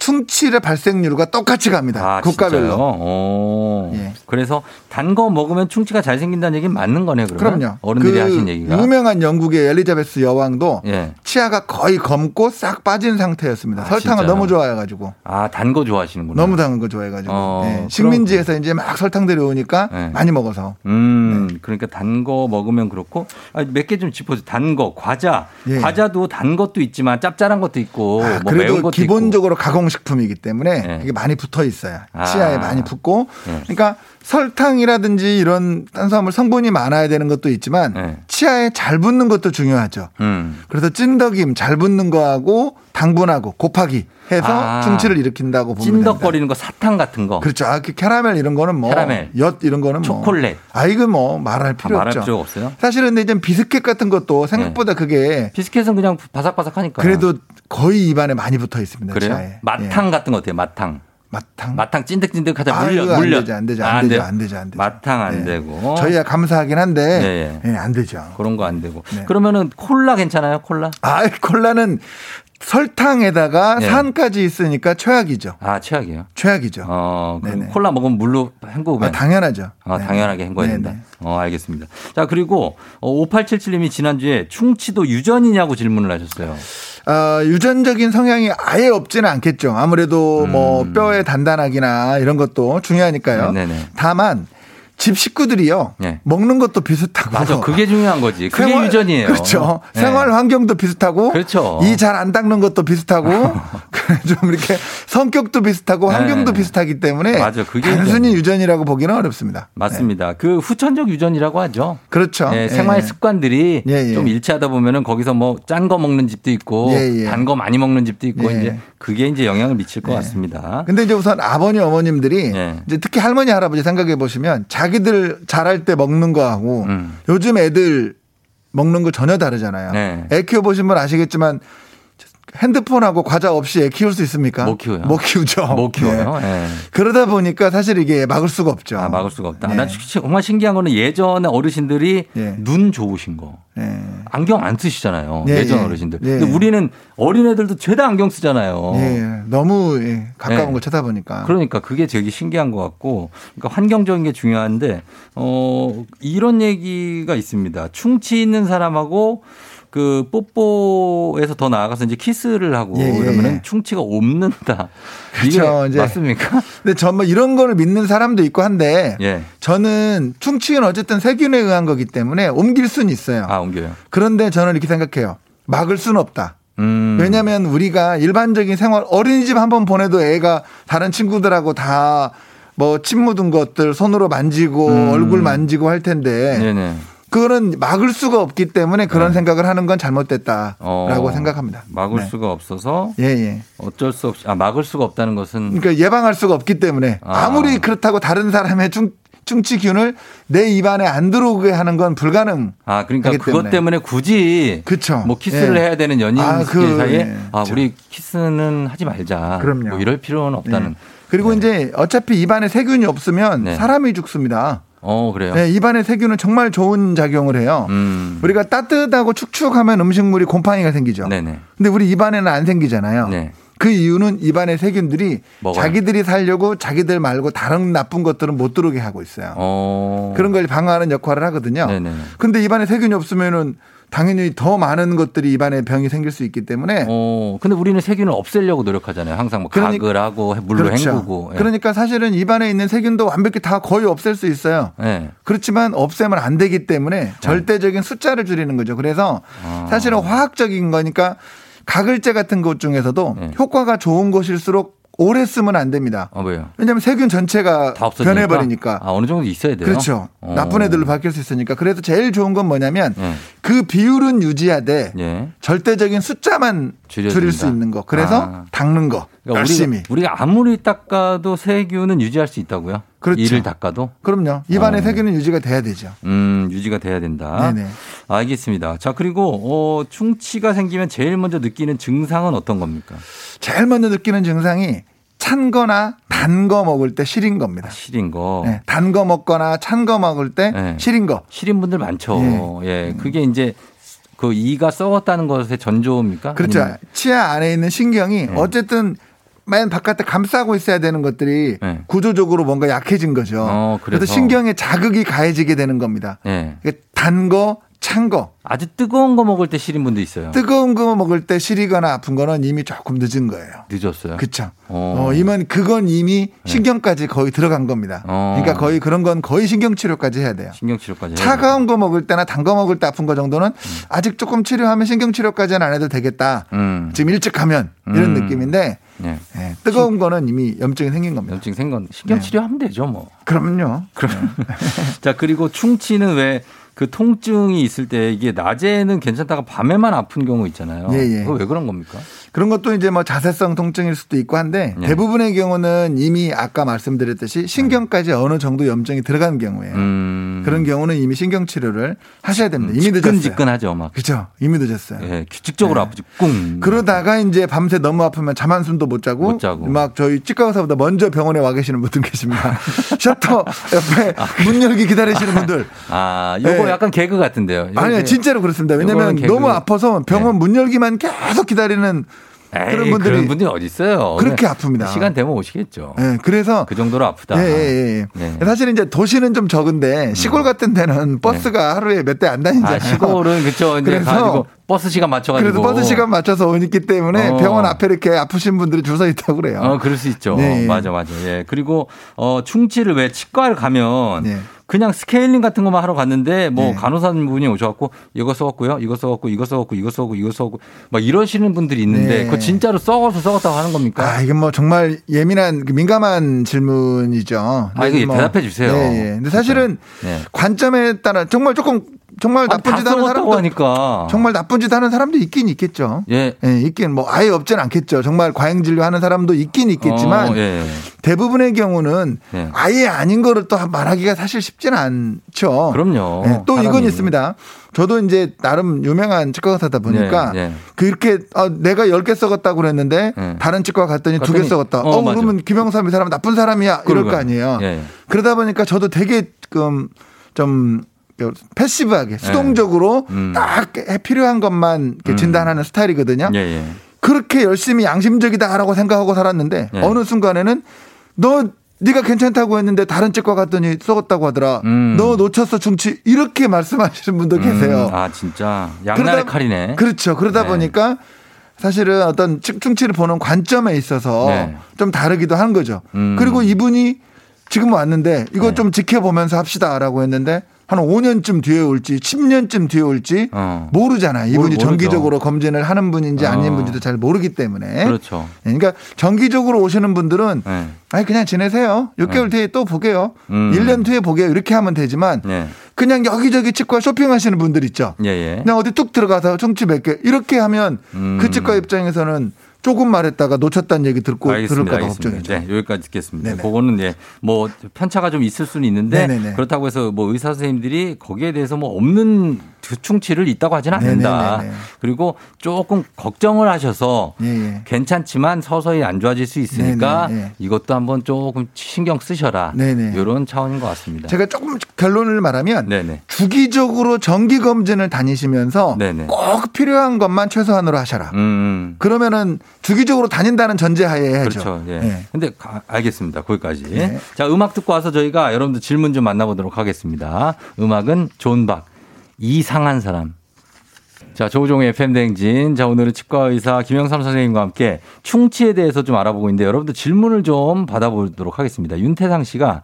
예. 충치의 발생률과 똑같이 갑니다. 아, 국가별로. 예. 그래서 단 거 먹으면 충치가 잘 생긴다는 얘기는 맞는 거네요, 그러면. 그럼요. 어른들이 그 하신 얘기가. 유명한 영국의 엘리자베스 여왕도 예. 치아가 거의 검고 싹 빠진 상태였습니다. 아, 설탕을 진짜요? 너무 좋아해가지고. 아, 단 거 좋아하시는구나. 너무 단 거 좋아해가지고. 어, 예. 식민지에서 이제 막 설탕 들여오니까 네. 많이 먹어서. 음, 그러니까 단 거 먹으면 그렇고 아, 몇개 좀 짚어주세요. 단 거, 과자. 예. 과자도 단 것도 있지만 짭짤한 것도 있고 아, 뭐 매운 것도 기본적으로 가공 식품이기 때문에 네. 이게 많이 붙어 있어요. 아. 치아에 많이 붙고. 네. 그러니까 설탕이라든지 이런 탄수화물 성분이 많아야 되는 것도 있지만 네. 치아에 잘 붙는 것도 중요하죠. 음. 그래서 찐덕임 잘 붙는 거하고 당분하고 곱하기 해서 아. 충치를 일으킨다고 보면. 찐덕거리는 거 사탕 같은 거. 그렇죠. 아, 그 캐러멜 이런 거는 뭐 캐러멜. 엿 이런 거는 초콜릿. 뭐. 아 이거 뭐 말할 필요 아, 말할 없죠. 필요가 없어요. 사실은 근데 이제 비스켓 같은 것도 생각보다 그게 비스켓은 그냥 바삭바삭하니까. 그래도 거의 입안에 많이 붙어 있습니다. 그래요? 치아에. 마탕 예. 같은 거 어때요? 마탕. 마탕. 마탕 찐득찐득하자 아, 물려 이거 안 물려. 되죠, 안 되죠, 아, 안 되죠? 안 되죠, 안 되죠. 마탕 안 예. 되고. 저희야 감사하긴 한데 예, 예, 안 되죠. 그런 거 안 되고. 네. 그러면은 콜라 괜찮아요? 콜라? 아 콜라는 설탕에다가 예. 산까지 있으니까 최악이죠. 아, 최악이에요. 최악이죠. 어, 그럼 네네. 콜라 먹으면 물로 헹구면 아, 당연하죠. 아, 네. 당연하게 헹궈야 네네. 된다. 어, 알겠습니다. 자, 그리고 어, 5877님이 지난주에 충치도 유전이냐고 질문을 하셨어요. 어, 유전적인 성향이 아예 없지는 않겠죠. 아무래도 뭐 음. 뼈의 단단하기나 이런 것도 중요하니까요. 네네. 다만 집 식구들이요. 네. 먹는 것도 비슷하고. 맞아. 그게 중요한 거지. 그게 생활- 유전이에요. 그렇죠. 네. 생활 환경도 비슷하고. 그렇죠. 이 잘 안 닦는 것도 비슷하고. 좀 이렇게 성격도 비슷하고 환경도 네. 비슷하기 때문에. 맞아. 그게 단순히 유전 이라고 보기는 어렵습니다. 맞습니다. 그 후천적 유전이라고 하죠. 그렇죠. 예, 예. 생활 습관들이 예, 예. 좀 일치하다 보면은 거기서 뭐 짠 거 먹는 집도 있고 예, 예. 단거 많이 먹는 집도 있고 예. 이제 그게 이제 영향을 미칠 것 같습니다. 근데 이제 우선 아버님 어머님들이 예. 이제 특히 할머니 할아버지 생각해 보시면 자기 들 자랄 때 먹는 거하고 음. 요즘 애들 먹는 거 전혀 다르잖아요. 네. 애 키워 보신 분 아시겠지만 핸드폰하고 과자 없이 애 키울 수 있습니까? 못 키워요. 못 키우죠. 못 키워요. 네. 예. 그러다 보니까 사실 이게 막을 수가 없죠. 아, 막을 수가 없다. 네. 난 정말 신기한 거는 예전에 어르신들이 예. 눈 좋으신 거. 네. 안경 안 쓰시잖아요. 예, 예전 예. 어르신들. 예. 근데 우리는 어린애들도 죄다 안경 쓰잖아요. 예, 너무 예, 가까운 네. 걸 쳐다보니까. 그러니까 그게 되게 신기한 것 같고, 그러니까 환경적인 게 중요한데, 어, 이런 얘기가 있습니다. 충치 있는 사람하고 그 뽀뽀에서 더 나아가서 이제 키스를 하고 예, 예, 이러면은 예. 충치가 옵는다. 그렇죠. 이제 맞습니까? 근데 전뭐 이런 거를 믿는 사람도 있고 한데 예. 저는 충치는 어쨌든 세균에 의한 거기 때문에 옮길 수는 있어요. 아, 옮겨요. 그런데 저는 이렇게 생각해요. 막을 수는 없다. 음. 왜냐하면 우리가 일반적인 생활 어린이집 한 번 보내도 애가 다른 친구들하고 다 뭐 침 묻은 것들 손으로 만지고 음. 얼굴 만지고 할 텐데 네네. 그거는 막을 수가 없기 때문에 그런 네. 생각을 하는 건 잘못됐다라고 어, 생각합니다. 막을 네. 수가 없어서 예, 예. 어쩔 수 없이, 아, 막을 수가 없다는 것은 그러니까 예방할 수가 없기 때문에 아. 아무리 그렇다고 다른 사람의 충, 충치균을 내 입안에 안 들어오게 하는 건 불가능. 아, 그러니까 그것 때문에. 때문에 굳이 그쵸. 뭐 키스를 예. 해야 되는 연인 아, 그, 사이에 예. 아. 우리 키스는 하지 말자. 그럼요. 뭐 이럴 필요는 없다는. 네. 그리고 이제 어차피 입안에 세균이 없으면 네. 사람이 죽습니다. 어, 그래요. 네, 입안에 세균은 정말 좋은 작용을 해요. 음. 우리가 따뜻하고 축축하면 음식물이 곰팡이가 생기죠. 네네. 근데 우리 입안에는 안 생기잖아요. 네. 그 이유는 입안의 세균들이 먹어요. 자기들이 살려고 자기들 말고 다른 나쁜 것들은 못 들어오게 하고 있어요. 어. 그런 걸 방어하는 역할을 하거든요. 네네. 근데 입안에 세균이 없으면은 당연히 더 많은 것들이 입안에 병이 생길 수 있기 때문에 어, 근데 우리는 세균을 없애려고 노력하잖아요. 항상 뭐 그러니- 각을 하고 물로 그렇죠. 헹구고. 예. 그러니까 사실은 입안에 있는 세균도 완벽히 다 거의 없앨 수 있어요. 예. 그렇지만 없애면 안 되기 때문에 절대적인 숫자를 줄이는 거죠. 그래서 아. 사실은 화학적인 거니까 가글제 같은 것 중에서도 네. 효과가 좋은 것일수록 오래 쓰면 안 됩니다. 어, 왜요? 왜냐하면 세균 전체가. 변해버리니까. 아, 어느 정도 있어야 돼요. 그렇죠. 어. 나쁜 애들로 바뀔 수 있으니까. 그래서 제일 좋은 건 뭐냐면 예. 그 비율은 유지하되 예. 절대적인 숫자만 줄여준다. 줄일 수 있는 거. 그래서 아. 닦는 거. 그러니까 열심히. 우리가, 우리가 아무리 닦아도 세균은 유지할 수 있다고요? 그렇죠. 이를 닦아도? 그럼요. 입안에 어. 세균은 유지가 돼야 되죠. 음, 유지가 돼야 된다. 네네. 알겠습니다. 자, 그리고, 어, 충치가 생기면 제일 먼저 느끼는 증상은 어떤 겁니까? 제일 먼저 느끼는 증상이 찬 거나 단 거 먹을 때 시린 겁니다. 시린 거. 네, 단거 먹거나 찬 거 먹을 때 네. 시린 거. 시린 분들 많죠. 예. 그게 이제 그 이가 썩었다는 것의 전조입니까? 그렇죠. 아니면- 치아 안에 있는 신경이 네. 어쨌든 맨 바깥에 감싸고 있어야 되는 것들이 네. 구조적으로 뭔가 약해진 거죠. 어, 그래서. 그래서 신경에 자극이 가해지게 되는 겁니다. 예. 단 거, 찬 거. 아주 뜨거운 거 먹을 때 시린 분도 있어요. 뜨거운 거 먹을 때 시리거나 아픈 거는 이미 조금 늦은 거예요. 늦었어요. 그렇죠. 어. 어, 이면 그건 이미 신경까지 거의 들어간 겁니다. 어. 그러니까 거의 그런 건 거의 신경 치료까지 해야 돼요. 신경 치료까지. 해야 차가운 거 먹을 때나 단 거 먹을 때 아픈 거 정도는 아직 조금 치료하면 신경 치료까지는 안 해도 되겠다. 음. 지금 일찍 가면 이런 음. 느낌인데 예. 예, 뜨거운 거는 이미 염증이 생긴 겁니다. 염증 생건 신경 네. 치료하면 되죠, 뭐. 그럼요. 그럼 자 그리고 충치는 왜 그 통증이 있을 때 이게 낮에는 괜찮다가 밤에만 아픈 경우 있잖아요. 예, 예. 그거 왜 그런 겁니까? 그런 것도 이제 뭐 자세성 통증일 수도 있고 한데 네. 대부분의 경우는 이미 아까 말씀드렸듯이 신경까지 어느 정도 염증이 들어간 경우예요. 음. 그런 경우는 이미 신경 치료를 하셔야 됩니다. 이미 늦었어요. 지끈지끈하죠, 막. 그렇죠. 이미 늦었어요. 예, 규칙적으로 네. 아프지. 꿍. 그러다가 이제 밤새 너무 아프면 잠 한숨도 못 자고, 못 자고. 막 저희 치과 의사보다 먼저 병원에 와 계시는 분들 계십니다. 셔터 옆에 문 열기 기다리시는 분들. 아, 요거 네. 약간 개그 같은데요. 아니요, 진짜로 그렇습니다. 왜냐면 네. 너무 아파서 병원 문 열기만 계속 기다리는 에이, 그런 분들이 그런 분들이 어디 있어요? 그렇게 그냥 아픕니다. 시간 되면 오시겠죠. 예, 그래서 그 정도로 아프다. 예, 예, 예. 네. 사실 이제 도시는 좀 적은데 시골 같은 데는 버스가 하루에 몇 대 안 다니잖아요. 아, 시골은 그쵸. 이제 그래서 버스 시간 맞춰가지고. 그래도 버스 시간 맞춰서 오기 때문에 어. 병원 앞에 이렇게 아프신 분들이 줄 서 있다고 그래요. 어, 그럴 수 있죠. 네. 맞아, 맞아. 예. 그리고, 어, 충치를 왜 치과를 가면 네. 그냥 스케일링 같은 것만 하러 갔는데 뭐 네. 간호사분이 오셔갖고 이거 썩었고요, 이거 썩었고, 이거 썩었고, 이거 썩었고, 이거 썩었고 막 이러시는 분들이 있는데 네. 그거 진짜로 썩어서 썩었다고 하는 겁니까? 아, 이게 뭐 정말 예민한, 그 민감한 질문이죠. 아, 이거 근데 뭐- 대답해 주세요. 네, 예. 근데 사실은 네. 관점에 따라 정말 조금 정말 아, 나쁜 다짓 하는 사람도 하니까. 정말 나쁜 짓 하는 사람도 있긴 있겠죠. 예. 예, 있긴 뭐 아예 없진 않겠죠. 정말 과잉 진료 하는 사람도 있긴 있겠지만 어, 예. 대부분의 경우는 예. 아예 아닌 거를 또 말하기가 사실 쉽진 않죠. 그럼요. 예, 또 이건 사람이. 있습니다. 저도 이제 나름 유명한 치과 의사다 보니까 예, 예. 그렇게 아, 내가 10개 썩었다고 그랬는데 예. 다른 치과 갔더니 두 개 썩었다. 어, 어. 그러면 김영삼 이 사람 나쁜 사람이야. 이럴 거. 아니에요. 예. 그러다 보니까 저도 되게 좀 패시브하게 수동적으로 음. 딱 필요한 것만 음. 진단하는 스타일이거든요. 예, 예. 그렇게 열심히 양심적이다라고 생각하고 살았는데 예. 어느 순간에는 너 네가 괜찮다고 했는데 다른 치과 갔더니 썩었다고 하더라. 음. 너 놓쳤어 충치 이렇게 말씀하시는 분도 계세요. 음, 아, 진짜. 양날의 그러다- 칼이네. 그렇죠. 그러다 네. 보니까 사실은 어떤 치- 충치를 보는 관점에 있어서 네. 좀 다르기도 한 거죠. 음. 그리고 이분이 지금 왔는데 이거 네. 좀 지켜보면서 합시다라고 했는데 한 5년쯤 뒤에 올지 10년쯤 뒤에 올지 어. 모르잖아요. 이분이 모르죠. 정기적으로 검진을 하는 분인지 아닌 어. 분인지도 잘 모르기 때문에. 그렇죠. 그러니까 정기적으로 오시는 분들은 네. 아니 그냥 지내세요. 6개월 뒤에 또 보게요. 음. 1년 뒤에 보게요. 이렇게 하면 되지만 네. 그냥 여기저기 치과 쇼핑하시는 분들 있죠. 예, 예. 그냥 어디 뚝 들어가서 충치 몇 개 이렇게 하면 음. 그 치과 입장에서는 조금 말했다가 놓쳤다는 얘기 듣고 알겠습니다. 들을까. 걱정이죠. 네, 여기까지 듣겠습니다. 네네. 그거는 예, 뭐 편차가 좀 있을 수는 있는데 네네네. 그렇다고 해서 뭐 의사 선생님들이 거기에 대해서 뭐 없는 충치를 있다고 하지는 않는다. 네네네네. 그리고 조금 걱정을 하셔서 예, 예. 괜찮지만 서서히 안 좋아질 수 있으니까 네네, 이것도 한번 조금 신경 쓰셔라. 네네. 이런 차원인 것 같습니다. 제가 조금 결론을 말하면 네네. 주기적으로 정기 검진을 다니시면서 네네. 꼭 필요한 것만 최소한으로 하셔라. 음. 그러면은 주기적으로 다닌다는 전제하에 해야죠. 그렇죠. 예. 네. 근데 가- 알겠습니다. 거기까지. 네. 자, 음악 듣고 와서 저희가 여러분들 질문 좀 만나보도록 하겠습니다. 음악은 존 박, 이상한 사람. 자, 조우종의 FM대행진. 자, 오늘은 치과 의사 김영삼 선생님과 함께 충치에 대해서 좀 알아보고 있는데 여러분들 질문을 좀 받아보도록 하겠습니다. 윤태상 씨가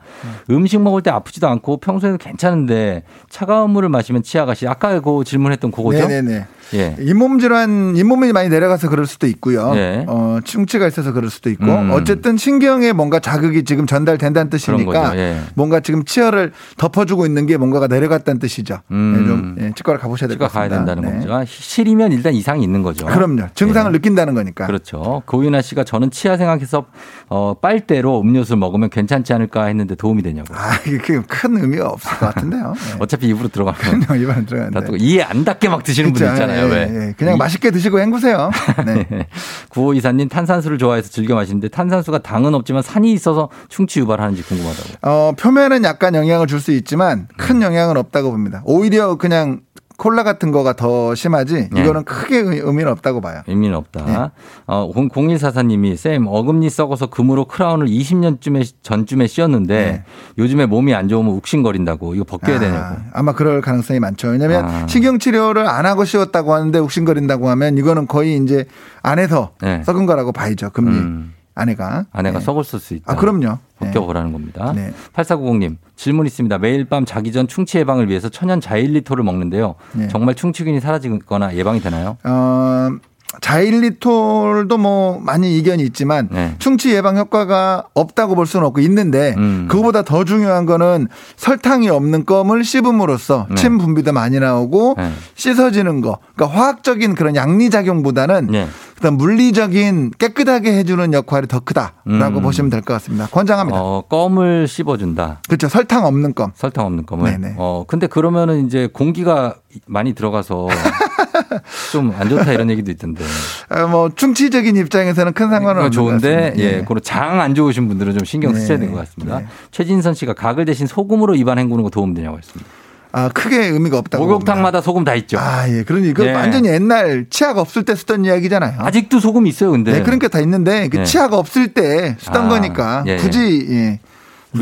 음식 먹을 때 아프지도 않고 평소에는 괜찮은데 차가운 물을 마시면 치아가 시 아까 그 질문했던 그거죠? 네네네. 예. 잇몸 질환, 잇몸이 많이 내려가서 그럴 수도 있고요. 네. 어, 충치가 있어서 그럴 수도 있고. 음. 어쨌든 신경에 뭔가 자극이 지금 전달된다는 뜻이니까. 예. 뭔가 지금 치열을 덮어주고 있는 게 뭔가가 내려갔다는 뜻이죠. 음. 네, 좀 예, 치과를 가보셔야 될것 치과 가야 같습니다. 된다는 네. 거죠. 실이면 일단 이상이 있는 거죠. 그럼요. 증상을 예. 느낀다는 거니까. 그렇죠. 고윤아 씨가 저는 치아 생각해서 어, 빨대로 음료수를 먹으면 괜찮지 않을까 했는데 도움이 되냐고. 아, 이게 그큰 의미가 없을 것 같은데요. 네. 어차피 입으로 들어가면 입안에 다 들어가는데. 또 이해 안 닿게 막 드시는 그렇죠. 있잖아요. 예, 왜? 예, 그냥 맛있게 드시고 헹구세요. 네. 구호 이사님 탄산수를 좋아해서 즐겨 마시는데 탄산수가 당은 없지만 산이 있어서 충치 유발하는지 궁금하다고. 어, 표면은 약간 영향을 줄 수 있지만 큰 영향은 없다고 봅니다. 오히려 그냥 콜라 같은 거가 더 심하지 네. 이거는 크게 의- 의미는 없다고 봐요. 의미는 없다. 네. 어, 0144님이 쌤 어금니 썩어서 금으로 크라운을 20년쯤에 전쯤에 씌웠는데 요즘에 몸이 안 좋으면 욱신거린다고 이거 벗겨야 되냐고. 아, 마 그럴 가능성이 많죠. 왜냐하면 아. 신경 치료를 안 하고 씌웠다고 하는데 욱신거린다고 하면 이거는 거의 이제 안에서 네. 썩은 거라고 봐야죠. 금리 음. 아내가. 아내가 네. 썩었을 수 있다. 아, 그럼요. 네. 벗겨보라는 겁니다. 네. 8490님 질문 있습니다. 매일 밤 자기 전 충치 예방을 위해서 천연 자일리토를 먹는데요. 네. 정말 충치균이 사라지거나 예방이 되나요? 어, 자일리톨도 뭐 많이 이견이 있지만 네. 충치 예방 효과가 없다고 볼 수는 없고 있는데 음. 그거보다 더 중요한 거는 설탕이 없는 껌을 씹음으로써 네. 침 분비도 많이 나오고 네. 씻어지는 거. 그러니까 화학적인 그런 양리 작용보다는 네. 그다음 물리적인 깨끗하게 해주는 역할이 더 크다라고 음. 보시면 될 것 같습니다. 권장합니다. 어, 껌을 씹어준다. 그렇죠. 설탕 없는 껌. 설탕 없는 껌을. 네네. 어, 근데 그러면은 이제 공기가 많이 들어가서 좀 안 좋다 이런 얘기도 있던데. 어, 뭐 충치적인 입장에서는 큰 상관은 그건 없는 좋은데 것 같습니다. 예, 그런 장 안 좋으신 분들은 좀 신경 네. 쓰셔야 될 것 같습니다. 네. 최진선 씨가 가글 대신 소금으로 입안 헹구는 거 도움 되냐고 했습니다. 아, 크게 의미가 없다고. 목욕탕마다 소금 다 있죠. 아, 예. 그러니 그 예. 완전히 옛날 치아가 없을 때 쓰던 이야기잖아요. 아직도 소금 있어요, 근데. 네, 그러니까 다 있는데 그 네. 치아가 없을 때 쓰던 아, 거니까 예, 예. 굳이 예.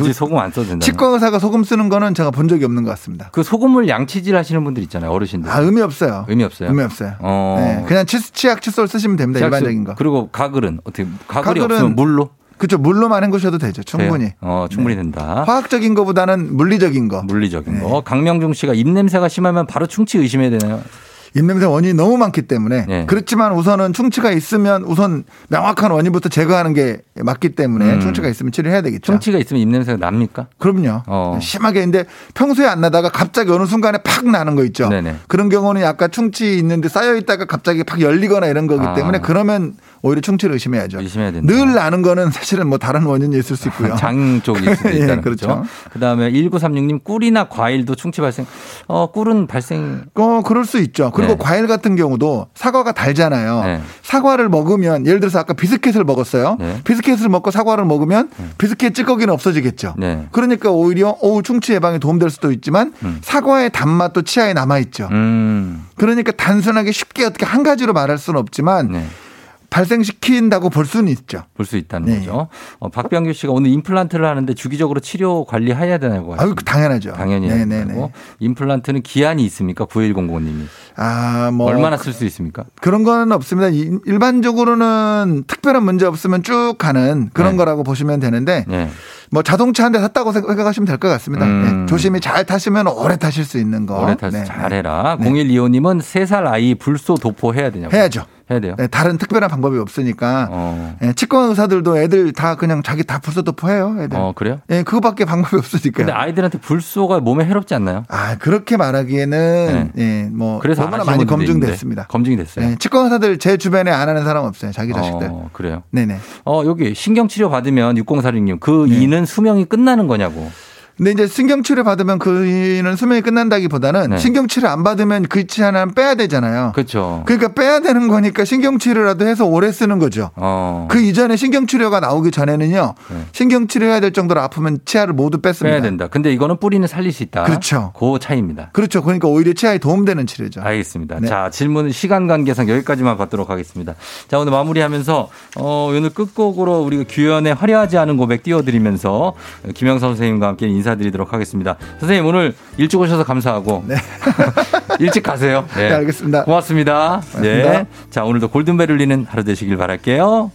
굳이 소금 안 써도 된다. 치과 의사가 소금 쓰는 거는 제가 본 적이 없는 것 같습니다. 그 소금을 양치질 하시는 분들 있잖아요. 어르신들. 아, 의미 없어요. 의미 없어요. 의미 없어요. 어. 네, 그냥 치, 치약 칫솔 쓰시면 됩니다. 치약수- 일반적인 거. 그리고 가글은 어떻게 가글이 가글은 없으면 물로 그렇죠. 물로만 헹구셔도 되죠. 충분히. 돼요? 어, 충분히 된다. 화학적인 거보다는 물리적인 거. 물리적인 네. 거. 강명중 씨가 입냄새가 심하면 바로 충치 의심해야 되나요? 입냄새 원인이 너무 많기 때문에 네. 그렇지만 우선은 충치가 있으면 우선 명확한 원인부터 제거하는 게 맞기 때문에 음. 충치가 있으면 치료해야 되겠죠. 충치가 있으면 입냄새가 납니까? 그럼요. 어. 심하게 근데 평소에 안 나다가 갑자기 어느 순간에 팍 나는 거 있죠. 네네. 그런 경우는 약간 충치 있는데 쌓여 있다가 갑자기 팍 열리거나 이런 거기 아. 때문에 그러면 오히려 충치를 의심해야죠. 의심해야 된다. 늘 나는 거는 사실은 뭐 다른 원인이 있을 수 있고요. 장 쪽일 수도 예, 있다는 그렇죠. 거죠. 그다음에 1936님 꿀이나 과일도 충치 발생. 어, 꿀은 발생 어, 그럴 수 있죠. 그리고 네. 과일 같은 경우도 사과가 달잖아요. 네. 사과를 먹으면 예를 들어서 아까 비스켓을 먹었어요. 네. 비스켓을 먹고 사과를 먹으면 비스켓 찌꺼기는 없어지겠죠. 네. 그러니까 오히려 오 충치 예방에 도움될 수도 있지만 사과의 단맛도 치아에 남아 있죠. 음. 그러니까 단순하게 쉽게 어떻게 한 가지로 말할 수는 없지만 네. 발생시킨다고 볼 수는 있죠. 볼 수 있다는 네. 거죠. 어, 박병규 씨가 오늘 임플란트를 하는데 주기적으로 치료 관리해야 되나요? 아유, 당연하죠. 당연히 해야 네네네. 되고 임플란트는 기한이 있습니까? 9100님이. 아, 뭐 얼마나 쓸 수 있습니까? 그런 건 없습니다. 이- 일반적으로는 특별한 문제 없으면 쭉 가는 그런 네. 거라고 보시면 되는데 네. 뭐 자동차 한 대 샀다고 생각하시면 될 것 같습니다. 음. 네. 조심히 잘 타시면 오래 타실 수 있는 거. 오래 네. 잘해라. 0125님은 3살 아이 불소 도포 해야 되냐고. 해야죠. 해야 돼요. 네, 다른 특별한 방법이 없으니까 어. 네, 치과 의사들도 애들 다 그냥 자기 다 불소도포 해요. 애들. 어, 그래요? 네, 그거밖에 방법이 없으니까. 근데 아이들한테 불소가 몸에 해롭지 않나요? 아 그렇게 말하기에는 예, 뭐 그래서 안 얼마나 많이 검증됐습니다. 있는데. 검증이 됐어요. 네, 치과 의사들 제 주변에 안 하는 사람 없어요. 자기 자식들. 어, 그래요. 네네. 어, 여기 신경 치료 받으면 6046님 그 네. 이는 수명이 끝나는 거냐고. 근데 이제 신경치료 받으면 그이는 수명이 끝난다기보다는 네. 신경치료 안 받으면 그치 하나는 빼야 되잖아요. 그렇죠. 그러니까 빼야 되는 거니까 신경치료라도 해서 오래 쓰는 거죠. 어. 그 이전에 신경치료가 나오기 전에는요. 네. 신경치료해야 될 정도로 아프면 치아를 모두 뺐습니다. 빼야 된다. 근데 이거는 뿌리는 살릴 수 있다. 그렇죠. 그 차이입니다. 그렇죠. 그러니까 오히려 치아에 도움되는 치료죠. 알겠습니다. 네. 자, 질문은 시간 관계상 여기까지만 받도록 하겠습니다. 자, 오늘 마무리하면서 어, 오늘 끝곡으로 우리가 규현의 화려하지 않은 고백 띄워드리면서 김영선 선생님과 함께 인사 인사드리도록 하겠습니다. 선생님 오늘 일찍 오셔서 감사하고 네. 일찍 가세요. 네. 네. 알겠습니다. 고맙습니다. 네. 고맙습니다. 네. 자 오늘도 골든벨 울리는 하루 되시길 바랄게요.